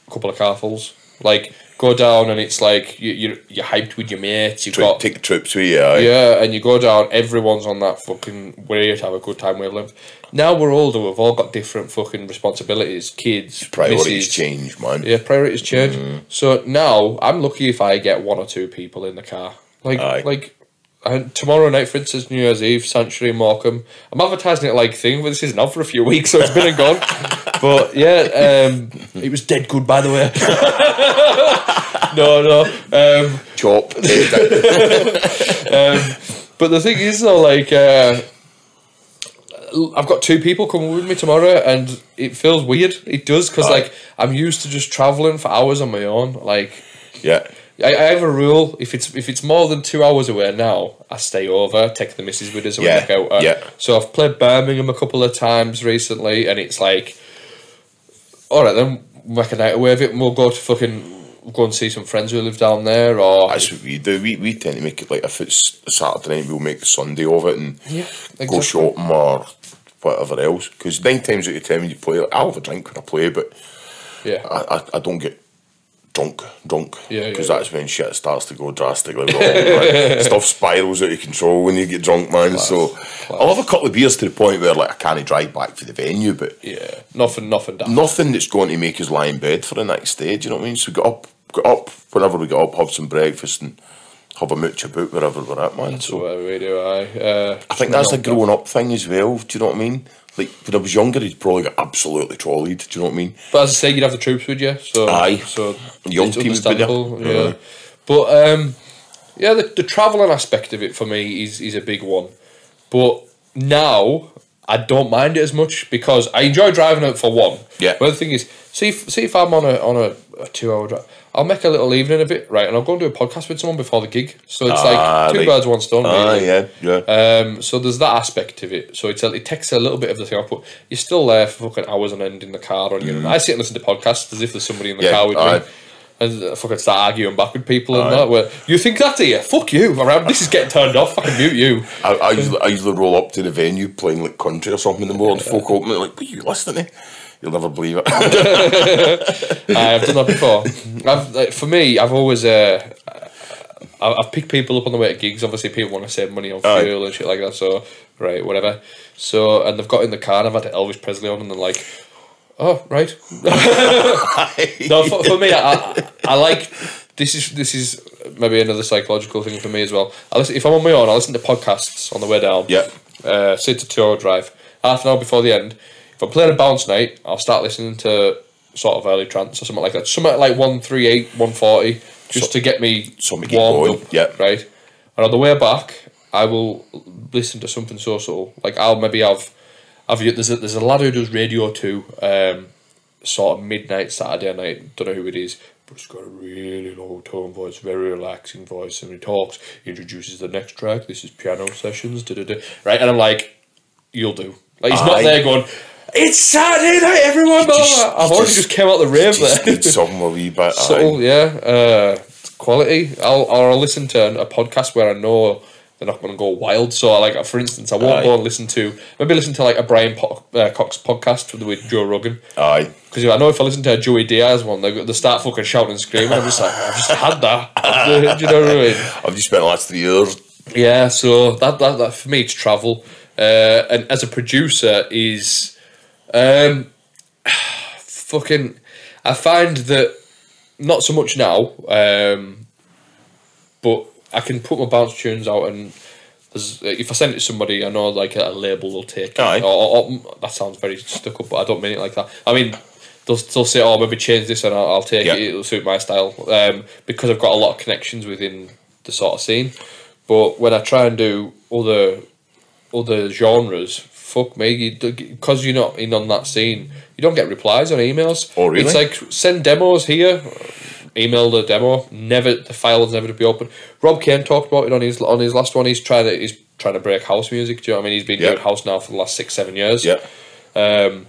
a couple of carfuls. Like go down and it's like you you you're hyped with your mates. You've Try got take trips with you. aye. yeah, and you go down. Everyone's on that fucking way to have a good time wavelength. Now we're older. We've all got different fucking responsibilities. Kids, Priorities misses. change, man. Yeah, priorities change. Mm. So now I'm lucky if I get one or two people in the car. Like Aye. like and tomorrow night, for instance, New Year's Eve, Sanctuary, Morecambe. I'm advertising it like thing, but this isn't out for a few weeks, so it's been and gone. <laughs> but yeah, um, it was dead good, by the way. <laughs> no, no. Um, Chop. <laughs> um, but the thing is, though, like, uh, I've got two people coming with me tomorrow, and it feels weird. It does because, like, I'm used to just traveling for hours on my own. Like, yeah. I, I have a rule: if it's if it's more than two hours away now, I stay over, take the missus with us, and Yeah, we make out. uh, yeah. So I've played Birmingham a couple of times recently, and it's like, all right, then make a night away of it, and we'll go to fucking go and see some friends who live down there, or That's what we do. We, we tend to make it like if it's a Saturday night, we'll make Sunday of it and Yeah, go exactly. shopping or whatever else. Because nine times out of ten when you play, I'll have a drink when I play, but yeah, I, I, I don't get drunk, drunk. Yeah, yeah, Because yeah. that's when shit starts to go drastically wrong. <laughs> Stuff spirals out of control when you get drunk, man. so I'll have a couple of beers to the point where like I can't drive back to the venue, but yeah, nothing, nothing. Nothing that's going to make us lie in bed for the next day. Do you know what I mean? So get up, get up whenever we got up, have some breakfast and have a mooch about wherever we're at, man. So So whatever we do, I. Uh, I think that's a growing up thing as well. Do you know what I mean? Like when I was younger, he'd probably got absolutely trolled. Do you know what I mean? But as I say, you'd have the troops with you, so Aye. so Young team would be there. understandable. Yeah, but um, yeah, the, the traveling aspect of it for me is is a big one. But now I don't mind it as much because I enjoy driving it for one. Yeah. But the thing is, see if see if I'm on a on a, a two hour drive. I'll make a little evening of it, right? And I'll go and do a podcast with someone before the gig. So it's Ah, like two like- birds, one stone. Ah, really. yeah, yeah. Um, so there's that aspect of it. So it's a, it takes a little bit of the thing off, but you're still there for fucking hours on end in the car. On your, I sit and listen to podcasts as if there's somebody in the Mm. Yeah, car with me. And uh, fucking start arguing back with people and that. Where you think that, do you? Fuck you! Around this is getting turned off. Fucking mute you. I, I, usually, I usually roll up to the venue playing like country or something in the morning. Folk open like, what are you listening to? You'll never believe it. <laughs> I've done that before. I've like, for me, I've always uh, I- I've picked people up on the way to gigs. Obviously, people want to save money on Aye. fuel and shit like that. So right, whatever. So and they've got in the car and I've had Elvis Presley on and they're like, oh right. <laughs> no, for, for me, I, I, I like this is this is maybe another psychological thing for me as well. I listen if I'm on my own. I listen to podcasts on the way down. Yeah. Uh, say to two hour drive, half an hour before the end. If I'm playing a bounce night, I'll start listening to sort of early trance or something like that. Something like one three eight, one forty, just So- to get me something to get warmed going, up. yeah. Right. And on the way back, I will listen to something so subtle. Like I'll maybe have, have there's a there's a lad who does radio too. Um, sort of midnight Saturday night. Don't know who it is, but he's got a really low tone voice, very relaxing voice, and he talks. He introduces the next track. This is piano sessions. Da, da, da. Right, and I'm like, you'll do. Like he's not there going. It's Saturday night, everyone. just- I've already just- just came out the rave Just there. something a wee bit. <laughs> Subtle, yeah. Uh, quality. I'll or I'll listen to a podcast where I know they're not going to go wild. So, like for instance, I won't Aye. go and listen to maybe listen to like a Brian po- uh, Cox podcast with, Joe Rogan. Aye. Because I know if I listen to a Joey Diaz one, they, they start fucking shouting and screaming. I'm just like, I've just had that. Do you know what I mean? <laughs> I've just spent the last three years. Yeah, so that, that, that for me, it's travel. Uh, and as a producer, is um, <sighs> fucking. I find that not so much now, um, but I can put my bounce tunes out and. There's, if I send it to somebody, I know like a label will take it. Or, or, or- that sounds very stuck up, but I don't mean it like that. I mean, they'll, they'll say, "Oh, maybe change this," and I'll, I'll take Yeah. it. It'll suit my style um, because I've got a lot of connections within the sort of scene. But when I try and do other other genres, fuck me, because you're not in on that scene, you don't get replies on emails. Oh, really? It's like send demos here, email the demo. Never the file is never to be open. Rob Kane talked about it on his on his last one. He's trying to he's trying to break house music. Do you know what I mean? He's been Yeah. doing house now for the last six seven years. Yeah. Um,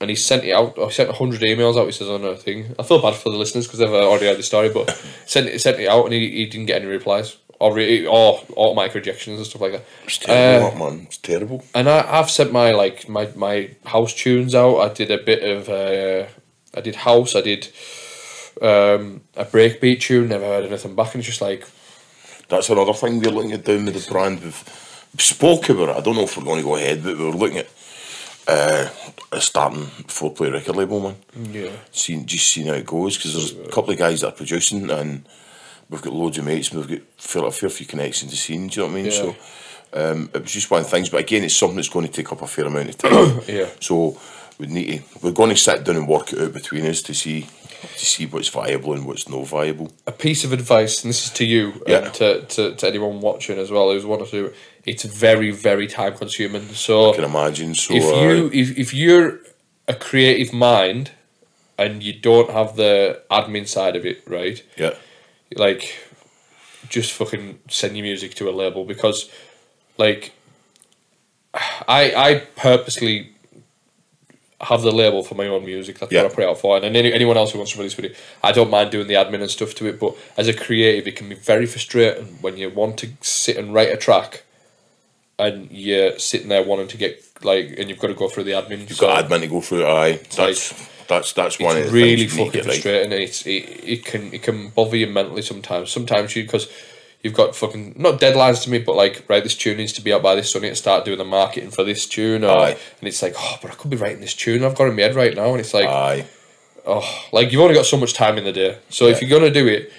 and he sent it out. He sent hundred emails out. He says on a thing. I feel bad for the listeners because they've already heard the story, but <laughs> sent it sent it out and he, he didn't get any replies. or re- or automatic rejections and stuff like that. It's terrible, Uh, man. It's terrible. and I, I've sent my like my, my house tunes out. I did a bit of uh, I did house. I did um, a breakbeat tune. Never heard anything back, and it's just like That's another thing we're looking at doing with the brand. We've, spoke about it. I don't know if we're going to go ahead, but we're looking at uh, a starting four play record label, man. yeah, Seeing, just seeing how it goes because there's a couple of guys that are producing and we've got loads of mates and we've got fair, a fair few connections to scene, do you know what I mean? Yeah. So um, it was just one of the things, but again, it's something that's going to take up a fair amount of time. <coughs> Yeah. So we need to, we're going to sit down and work it out between us to see to see what's viable and what's not viable. a piece of advice, and this is to you Yeah. and to, to, to anyone watching as well who's want to do it. It's very very time consuming. So I can imagine. So if uh, you if, if you're a creative mind and you don't have the admin side of it right yeah, like just fucking send your music to a label because like i i purposely have the label for my own music that's Yeah. what i put out for and any, anyone else who wants to release with it i don't mind doing the admin and stuff to it but as a creative it can be very frustrating when you want to sit and write a track and you're sitting there wanting to get like and you've got to go through the admin you've got admin to go through. Aye, that's that's that's one it's really things you need fucking to get right. frustrating. It's it, it can it can bother you mentally sometimes. Sometimes you because you've got fucking not deadlines to me, but like right, this tune needs to be out by this, so I need to start doing the marketing for this tune. Or, Aye. and it's like, oh, but I could be writing this tune. I've got in my head right now, and it's like, Aye, oh, like you've only got so much time in the day. So if you're gonna do it,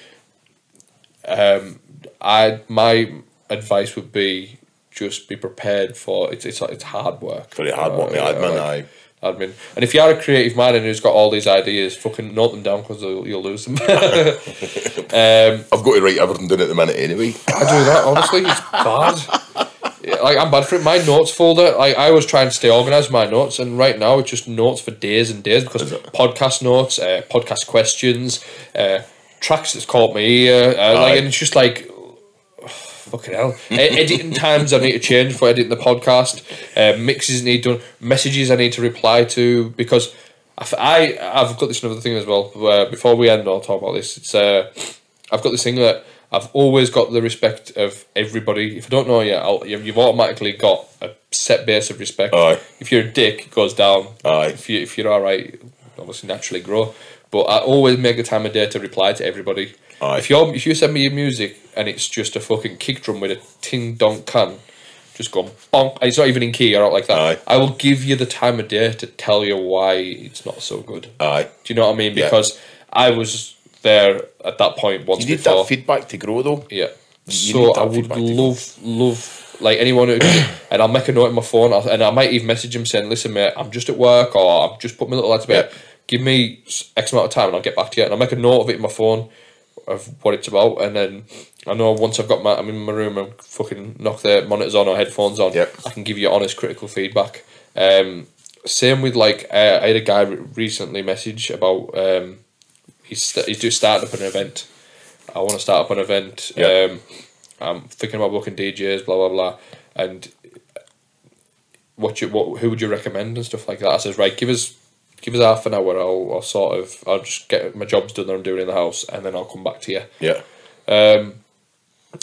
um, I my advice would be just be prepared for it's it's it's hard work. very hard work. Uh, Admin, like- aye. Admin. And if you are a creative mind and who's got all these ideas, fucking note them down because you'll lose them. <laughs> um, I've got to write everything down at the minute anyway. I do that honestly. It's <laughs> bad. Yeah, Like I'm bad for it. My notes folder. Like I was trying to stay organised my notes, and right now it's just notes for days and days because podcast notes, uh, podcast questions, uh, tracks that's caught my ear. Uh, like, and it's just like. Fucking hell. Editing times I need to change for editing the podcast. Uh, mixes need done. Messages I need to reply to because I, f- I have got this another thing as well. Where before we end, I'll talk about this. It's uh, I've got this thing that I've always got the respect of everybody. If I don't know you, I'll, you've you've automatically got a set base of respect. Aye. If you're a dick, it goes down. Aye. If you if you're all right, obviously naturally grow. But I always make the time of day to reply to everybody. Aye. If you if you send me your music and it's just a fucking kick drum with a ting donk can, just go bonk, it's not even in key or out like that. Aye. I will give you the time of day to tell you why it's not so good. Aye. Do you know what I mean? Yeah. Because I was there at that point once You need before. that feedback to grow, though. Yeah. You so I would feedback to go. love, love, like anyone who, <coughs> and I'll make a note on my phone, I'll- and I might even message him saying, "Listen, mate, I'm just at work, or I've just put my little lad to bed. Yeah. Give me X amount of time, and I'll get back to you." And I'll make a note of it in my phone of what it's about, and then I know once I've got my, I'm in my room, and fucking knock the monitors on or headphones on, Yep. I can give you honest, critical feedback. Um, same with like uh, I had a guy recently message about um, he's st- he's just starting up an event. I want to start up an event. Yeah. Um, I'm thinking about booking DJs, blah blah blah, and what you what who would you recommend and stuff like that. I says right, give us give us half an hour. I'll, I'll sort of I'll just get my jobs done that I'm doing in the house, and then I'll come back to you. Yeah. Um,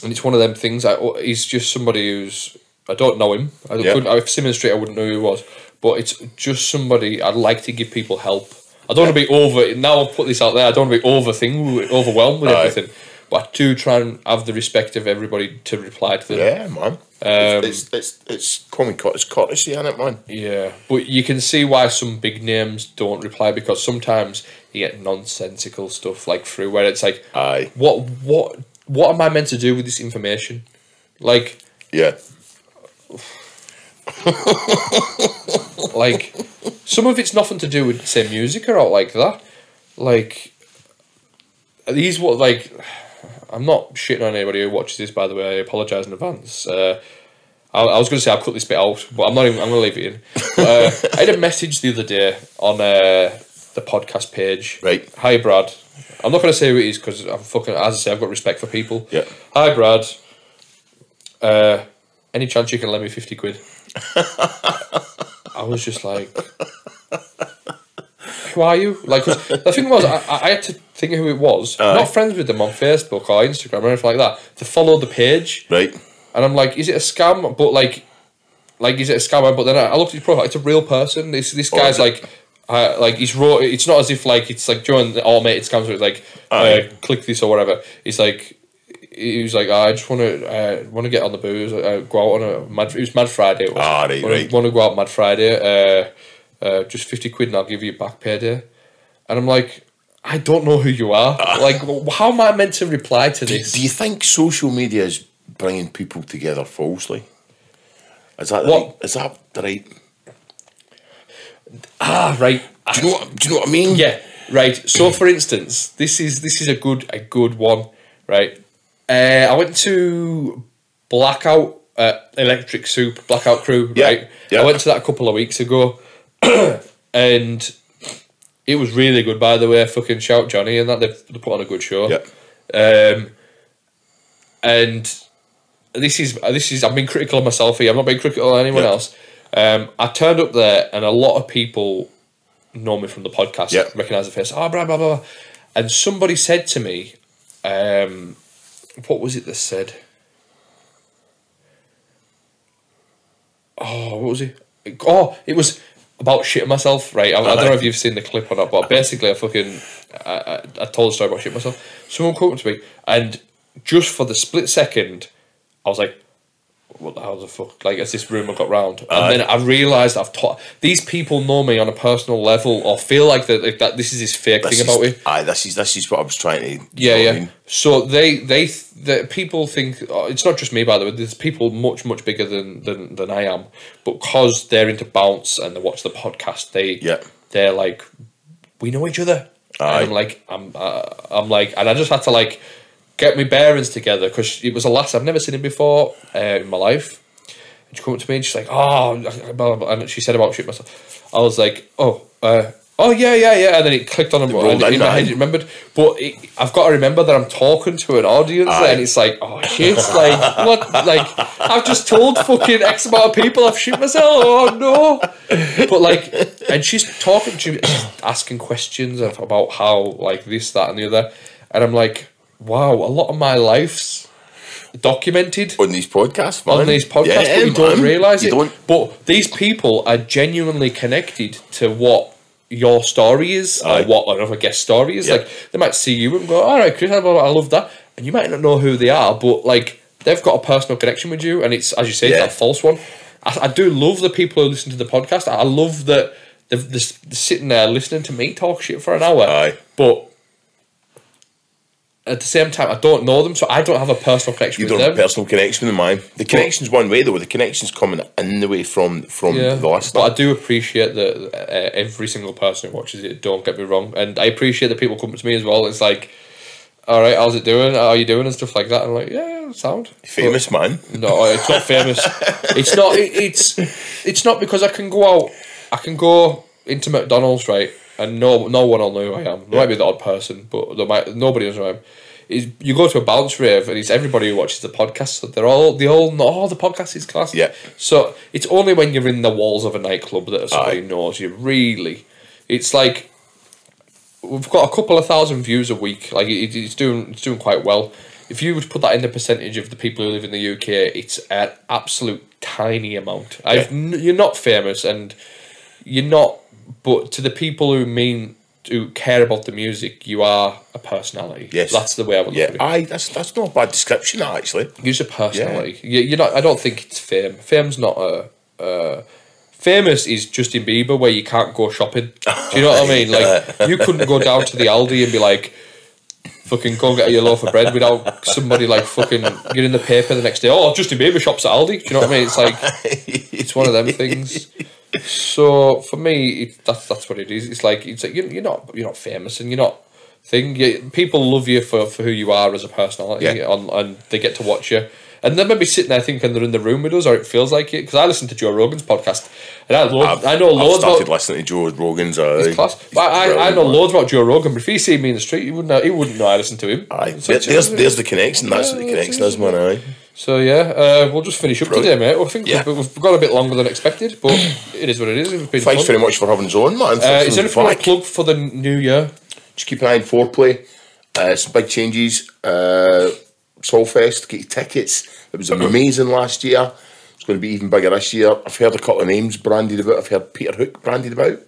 and it's one of them things. I, he's just somebody who's I don't know him. I Yeah. couldn't. If Simmons Street, I wouldn't know who he was. But it's just somebody I'd like to give people help. I don't want to be over. Now I've put this out there. I don't want to be over thing overwhelmed with Aye. everything. But I do try and have the respect of everybody to reply to them. Yeah, man. Um, it's, it's, it's, common it's courtesy, isn't it, man? Yeah, but you can see why some big names don't reply because sometimes you get nonsensical stuff like through where it's like, Aye. what what what am I meant to do with this information? Like Yeah. <laughs> like some of it's nothing to do with say music or out like that. Like these what like I'm not shitting on anybody who watches this by the way. I apologise in advance. Uh, I, I was going to say I'll cut this bit out, but I'm not. Even, I'm going to leave it in. But, <laughs> uh, I had a message the other day on uh, the podcast page. Right. Hi Brad. I'm not going to say who it is because I'm fucking. As I say, I've got respect for people. Yeah. Hi Brad. Uh, any chance you can lend me fifty quid? <laughs> I was just like, who are you? Like, <laughs> the thing was, I, I had to think of who it was. Aye. Not friends with them on Facebook or Instagram or anything like that. To follow the page, Right. and I'm like, is it a scam? But like, like is it a scammer? But then I, I looked at his profile. It's a real person. This this Oh, guy's like. Uh, like he's wrote. It's not as if like it's like during the automated scams where it's like uh, click this or whatever. It's like he was like, I just want to uh, want to get on the booze, uh, go out on a mad. It was Mad Friday. Ah, right, wanna, right. Want to go out Mad Friday? Uh, uh, just fifty quid, and I'll give you a back payday. And I'm like, I don't know who you are. like, how am I meant to reply to Ah. Do, this? do you think social media is bringing people together falsely? Is that What? right? Is that the right? ah, right. Do you know? What, do you know what I mean? Yeah, right. So, for instance, this is this is a good a good one, right? Uh, I went to Blackout uh, Electric Soup Blackout Crew, Yeah, right? yeah. I went to that a couple of weeks ago, <clears throat> and it was really good. By the way, fucking shout Johnny and that they put on a good show. Yeah. Um, and this is this is I've been critical of myself here. I'm not being critical of anyone Yeah. else. Um, I turned up there, and a lot of people know me from the podcast, Yeah. recognize the face. Oh, blah blah blah. And somebody said to me, um, "What was it that said?" Oh, what was it? Oh, it was about shitting myself, right? I, I don't know if you've seen the clip or not, but basically, I fucking I, I, I told a story about shitting myself. Someone quoted to me, and just for the split second, I was like, "What the hell the fuck?" Like, as this rumor got round, and Aye. then I realised I've taught these people know me on a personal level, or feel like that like, that this is this fake This thing about is, it. aye, this is this is what I was trying to. Yeah, yeah. I mean? So they they th- the people think oh, it's not just me by the way. There's people much much bigger than than than I am, but because they're into bounce and they watch the podcast, they Yeah. they're like we know each other. Aye. And I'm like I'm uh, I'm like and I just had to like get my bearings together because it was a lass I've never seen him before uh, in my life. And she come up to me and she's like, oh, blah, blah, blah," and she said about shit myself. I was like, oh, uh, oh yeah, yeah, yeah, and then it clicked on him rolled and in my head, it remembered. But it, I've got to remember that I'm talking to an audience, Aye. and it's like, oh shit, like what? Like I've just told fucking X amount of people I've shit myself. Oh no! But like, and she's talking, she's asking questions of, about how like this, that, and the other, and I'm like, wow, a lot of my life's documented On these podcasts, man. on these podcasts, Yeah, but you don't realise it. don't. But these people are genuinely connected to what your story is Aye. or what another guest story is. Like they might see you and go, "All right, Chris, I I love that," and you might not know who they are, but like they've got a personal connection with you, and it's as you say, Yeah. that false one. I, I do love the people who listen to the podcast. I love that they're, they're sitting there listening to me talk shit for an hour, Aye. but. At the same time, I don't know them, so I don't have a personal connection. You don't have a personal connection with mine. The connection's one way though. The connection's coming in the way from from Yeah, the listener. but I do appreciate that uh, every single person who watches it. Don't get me wrong, and I appreciate that people come to me as well. It's like, all right, how's it doing? How are you doing and stuff like that. I'm like, yeah, sound Famous man. No, it's not famous. <laughs> it's not. It, it's it's not because I can go out. I can go into McDonald's right, and no no one will know who I am. There might be the odd person, but there might nobody knows who I am. Is you go to a bounce rave and it's everybody who watches the podcast. So they're all they all know. Oh, the podcast is class. Yeah. So it's only when you're in the walls of a nightclub that somebody Aye. knows you. Really, it's like we've got a couple of thousand views a week. Like it, it's doing it's doing quite well. If you would put that in the percentage of the people who live in the UK, it's an absolute tiny amount. I've, you're not famous, and you're not. But to the people who mean who care about the music, you are a personality. Yes. that's the way I would Yeah, look at it. aye, that's that's not a bad description actually. Use a personality. You, you're not. I don't think it's fame. Fame's not a. Uh, famous is Justin Bieber, where you can't go shopping. Do you know what I <laughs> mean? Like you couldn't go down to the Aldi and be like, fucking go and get your loaf of bread without somebody like fucking getting the paper the next day. Oh, Justin Bieber shops at Aldi. Do you know what I mean? It's like it's one of them things. So for me, it, that's that's what it is. It's like it's like you're, you're not you're not famous and you're not thing. You, people love you for, for who you are as a personality, Yeah. and, and they get to watch you. And they may be sitting there thinking they're in the room with us, or it feels like it. Because I listen to Joe Rogan's podcast, and I I know I've loads started about listening to Joe Rogan's. Uh, his class. But I, I know loads about Joe Rogan. But if he see me in the street, he wouldn't know, he wouldn't know I listen to him. Aye, So there- there's there's the connection. That's what the connection is, man. Aye. So yeah, uh, we'll just finish up Brilliant. today, mate. I think Yeah. we've, we've got a bit longer than expected, but <clears throat> it is what it is. Thanks fun. very much for having us on, man. Uh, is there anything you want Back. to plug for the new year? just keep an eye on foreplay. Uh, some big changes. Uh, Solfest, get your tickets. It was amazing last year. It's going to be even bigger this year. I've heard a couple of names branded about. I've heard Peter Hook branded about.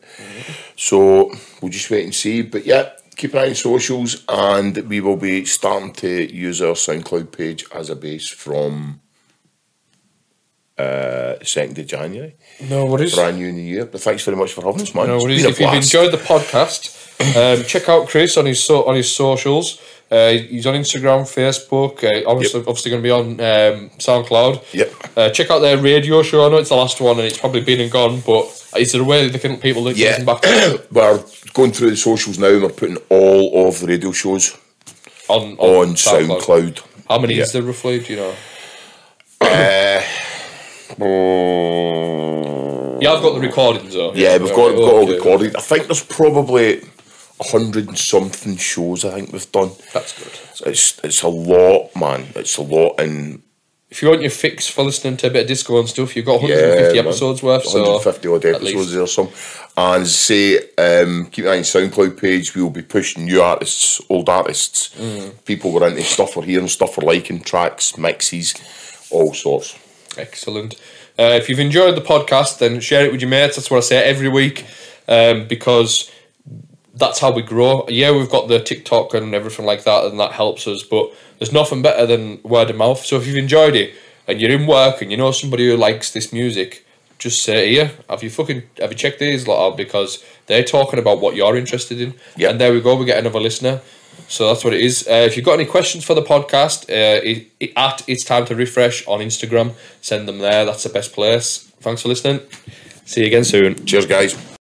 So we'll just wait and see. But yeah, keep an eye on socials, and we will be starting to use our SoundCloud page as a base from uh, 2nd of January. No worries. Brand new in the year. But thanks very much for having us, man. No worries. If you've enjoyed the podcast, <coughs> um, check out Chris on his so- on his socials. Uh, he's on Instagram, Facebook. Uh, obviously, obviously going to be on um, SoundCloud. Yep. Uh, check out their radio show. I know it's the last one, and it's probably been and gone. But is there a way they can people that Yeah. listen back <coughs> we're going through the socials now and we're putting all of the radio shows on on SoundCloud. How many Yeah. is there roughly? Do you know? Oh, <coughs> Yeah, I've got the recordings though. yeah, we've got, we've got all recorded. I think there's probably hundred and something shows I think we've done. That's good. It's it's a lot, man. It's a lot, and If you want your fix for listening to a bit of disco and stuff, you've got 150 Yeah, man. episodes worth. So 150 odd episodes or some. And say, um, keep an eye on SoundCloud page. We will be pushing new artists, old artists, Mm. people we're into, stuff we're hearing, stuff we're liking, tracks, mixes, all sorts. Excellent. Uh, if you've enjoyed the podcast, then share it with your mates. That's what I say every week, um, because that's how we grow. Yeah, we've got the TikTok and everything like that, and that helps us. But there's nothing better than word of mouth. So if you've enjoyed it and you're in work and you know somebody who likes this music, just say, "Here, have you fucking have you checked these lot out?" Because they're talking about what you're interested in. Yeah. And there we go. We get another listener. So that's what it is. Uh, if you've got any questions for the podcast, uh, it, it, at it's time to Riffresh on Instagram, send them there. That's the best place. Thanks for listening. See you again soon. Cheers, guys.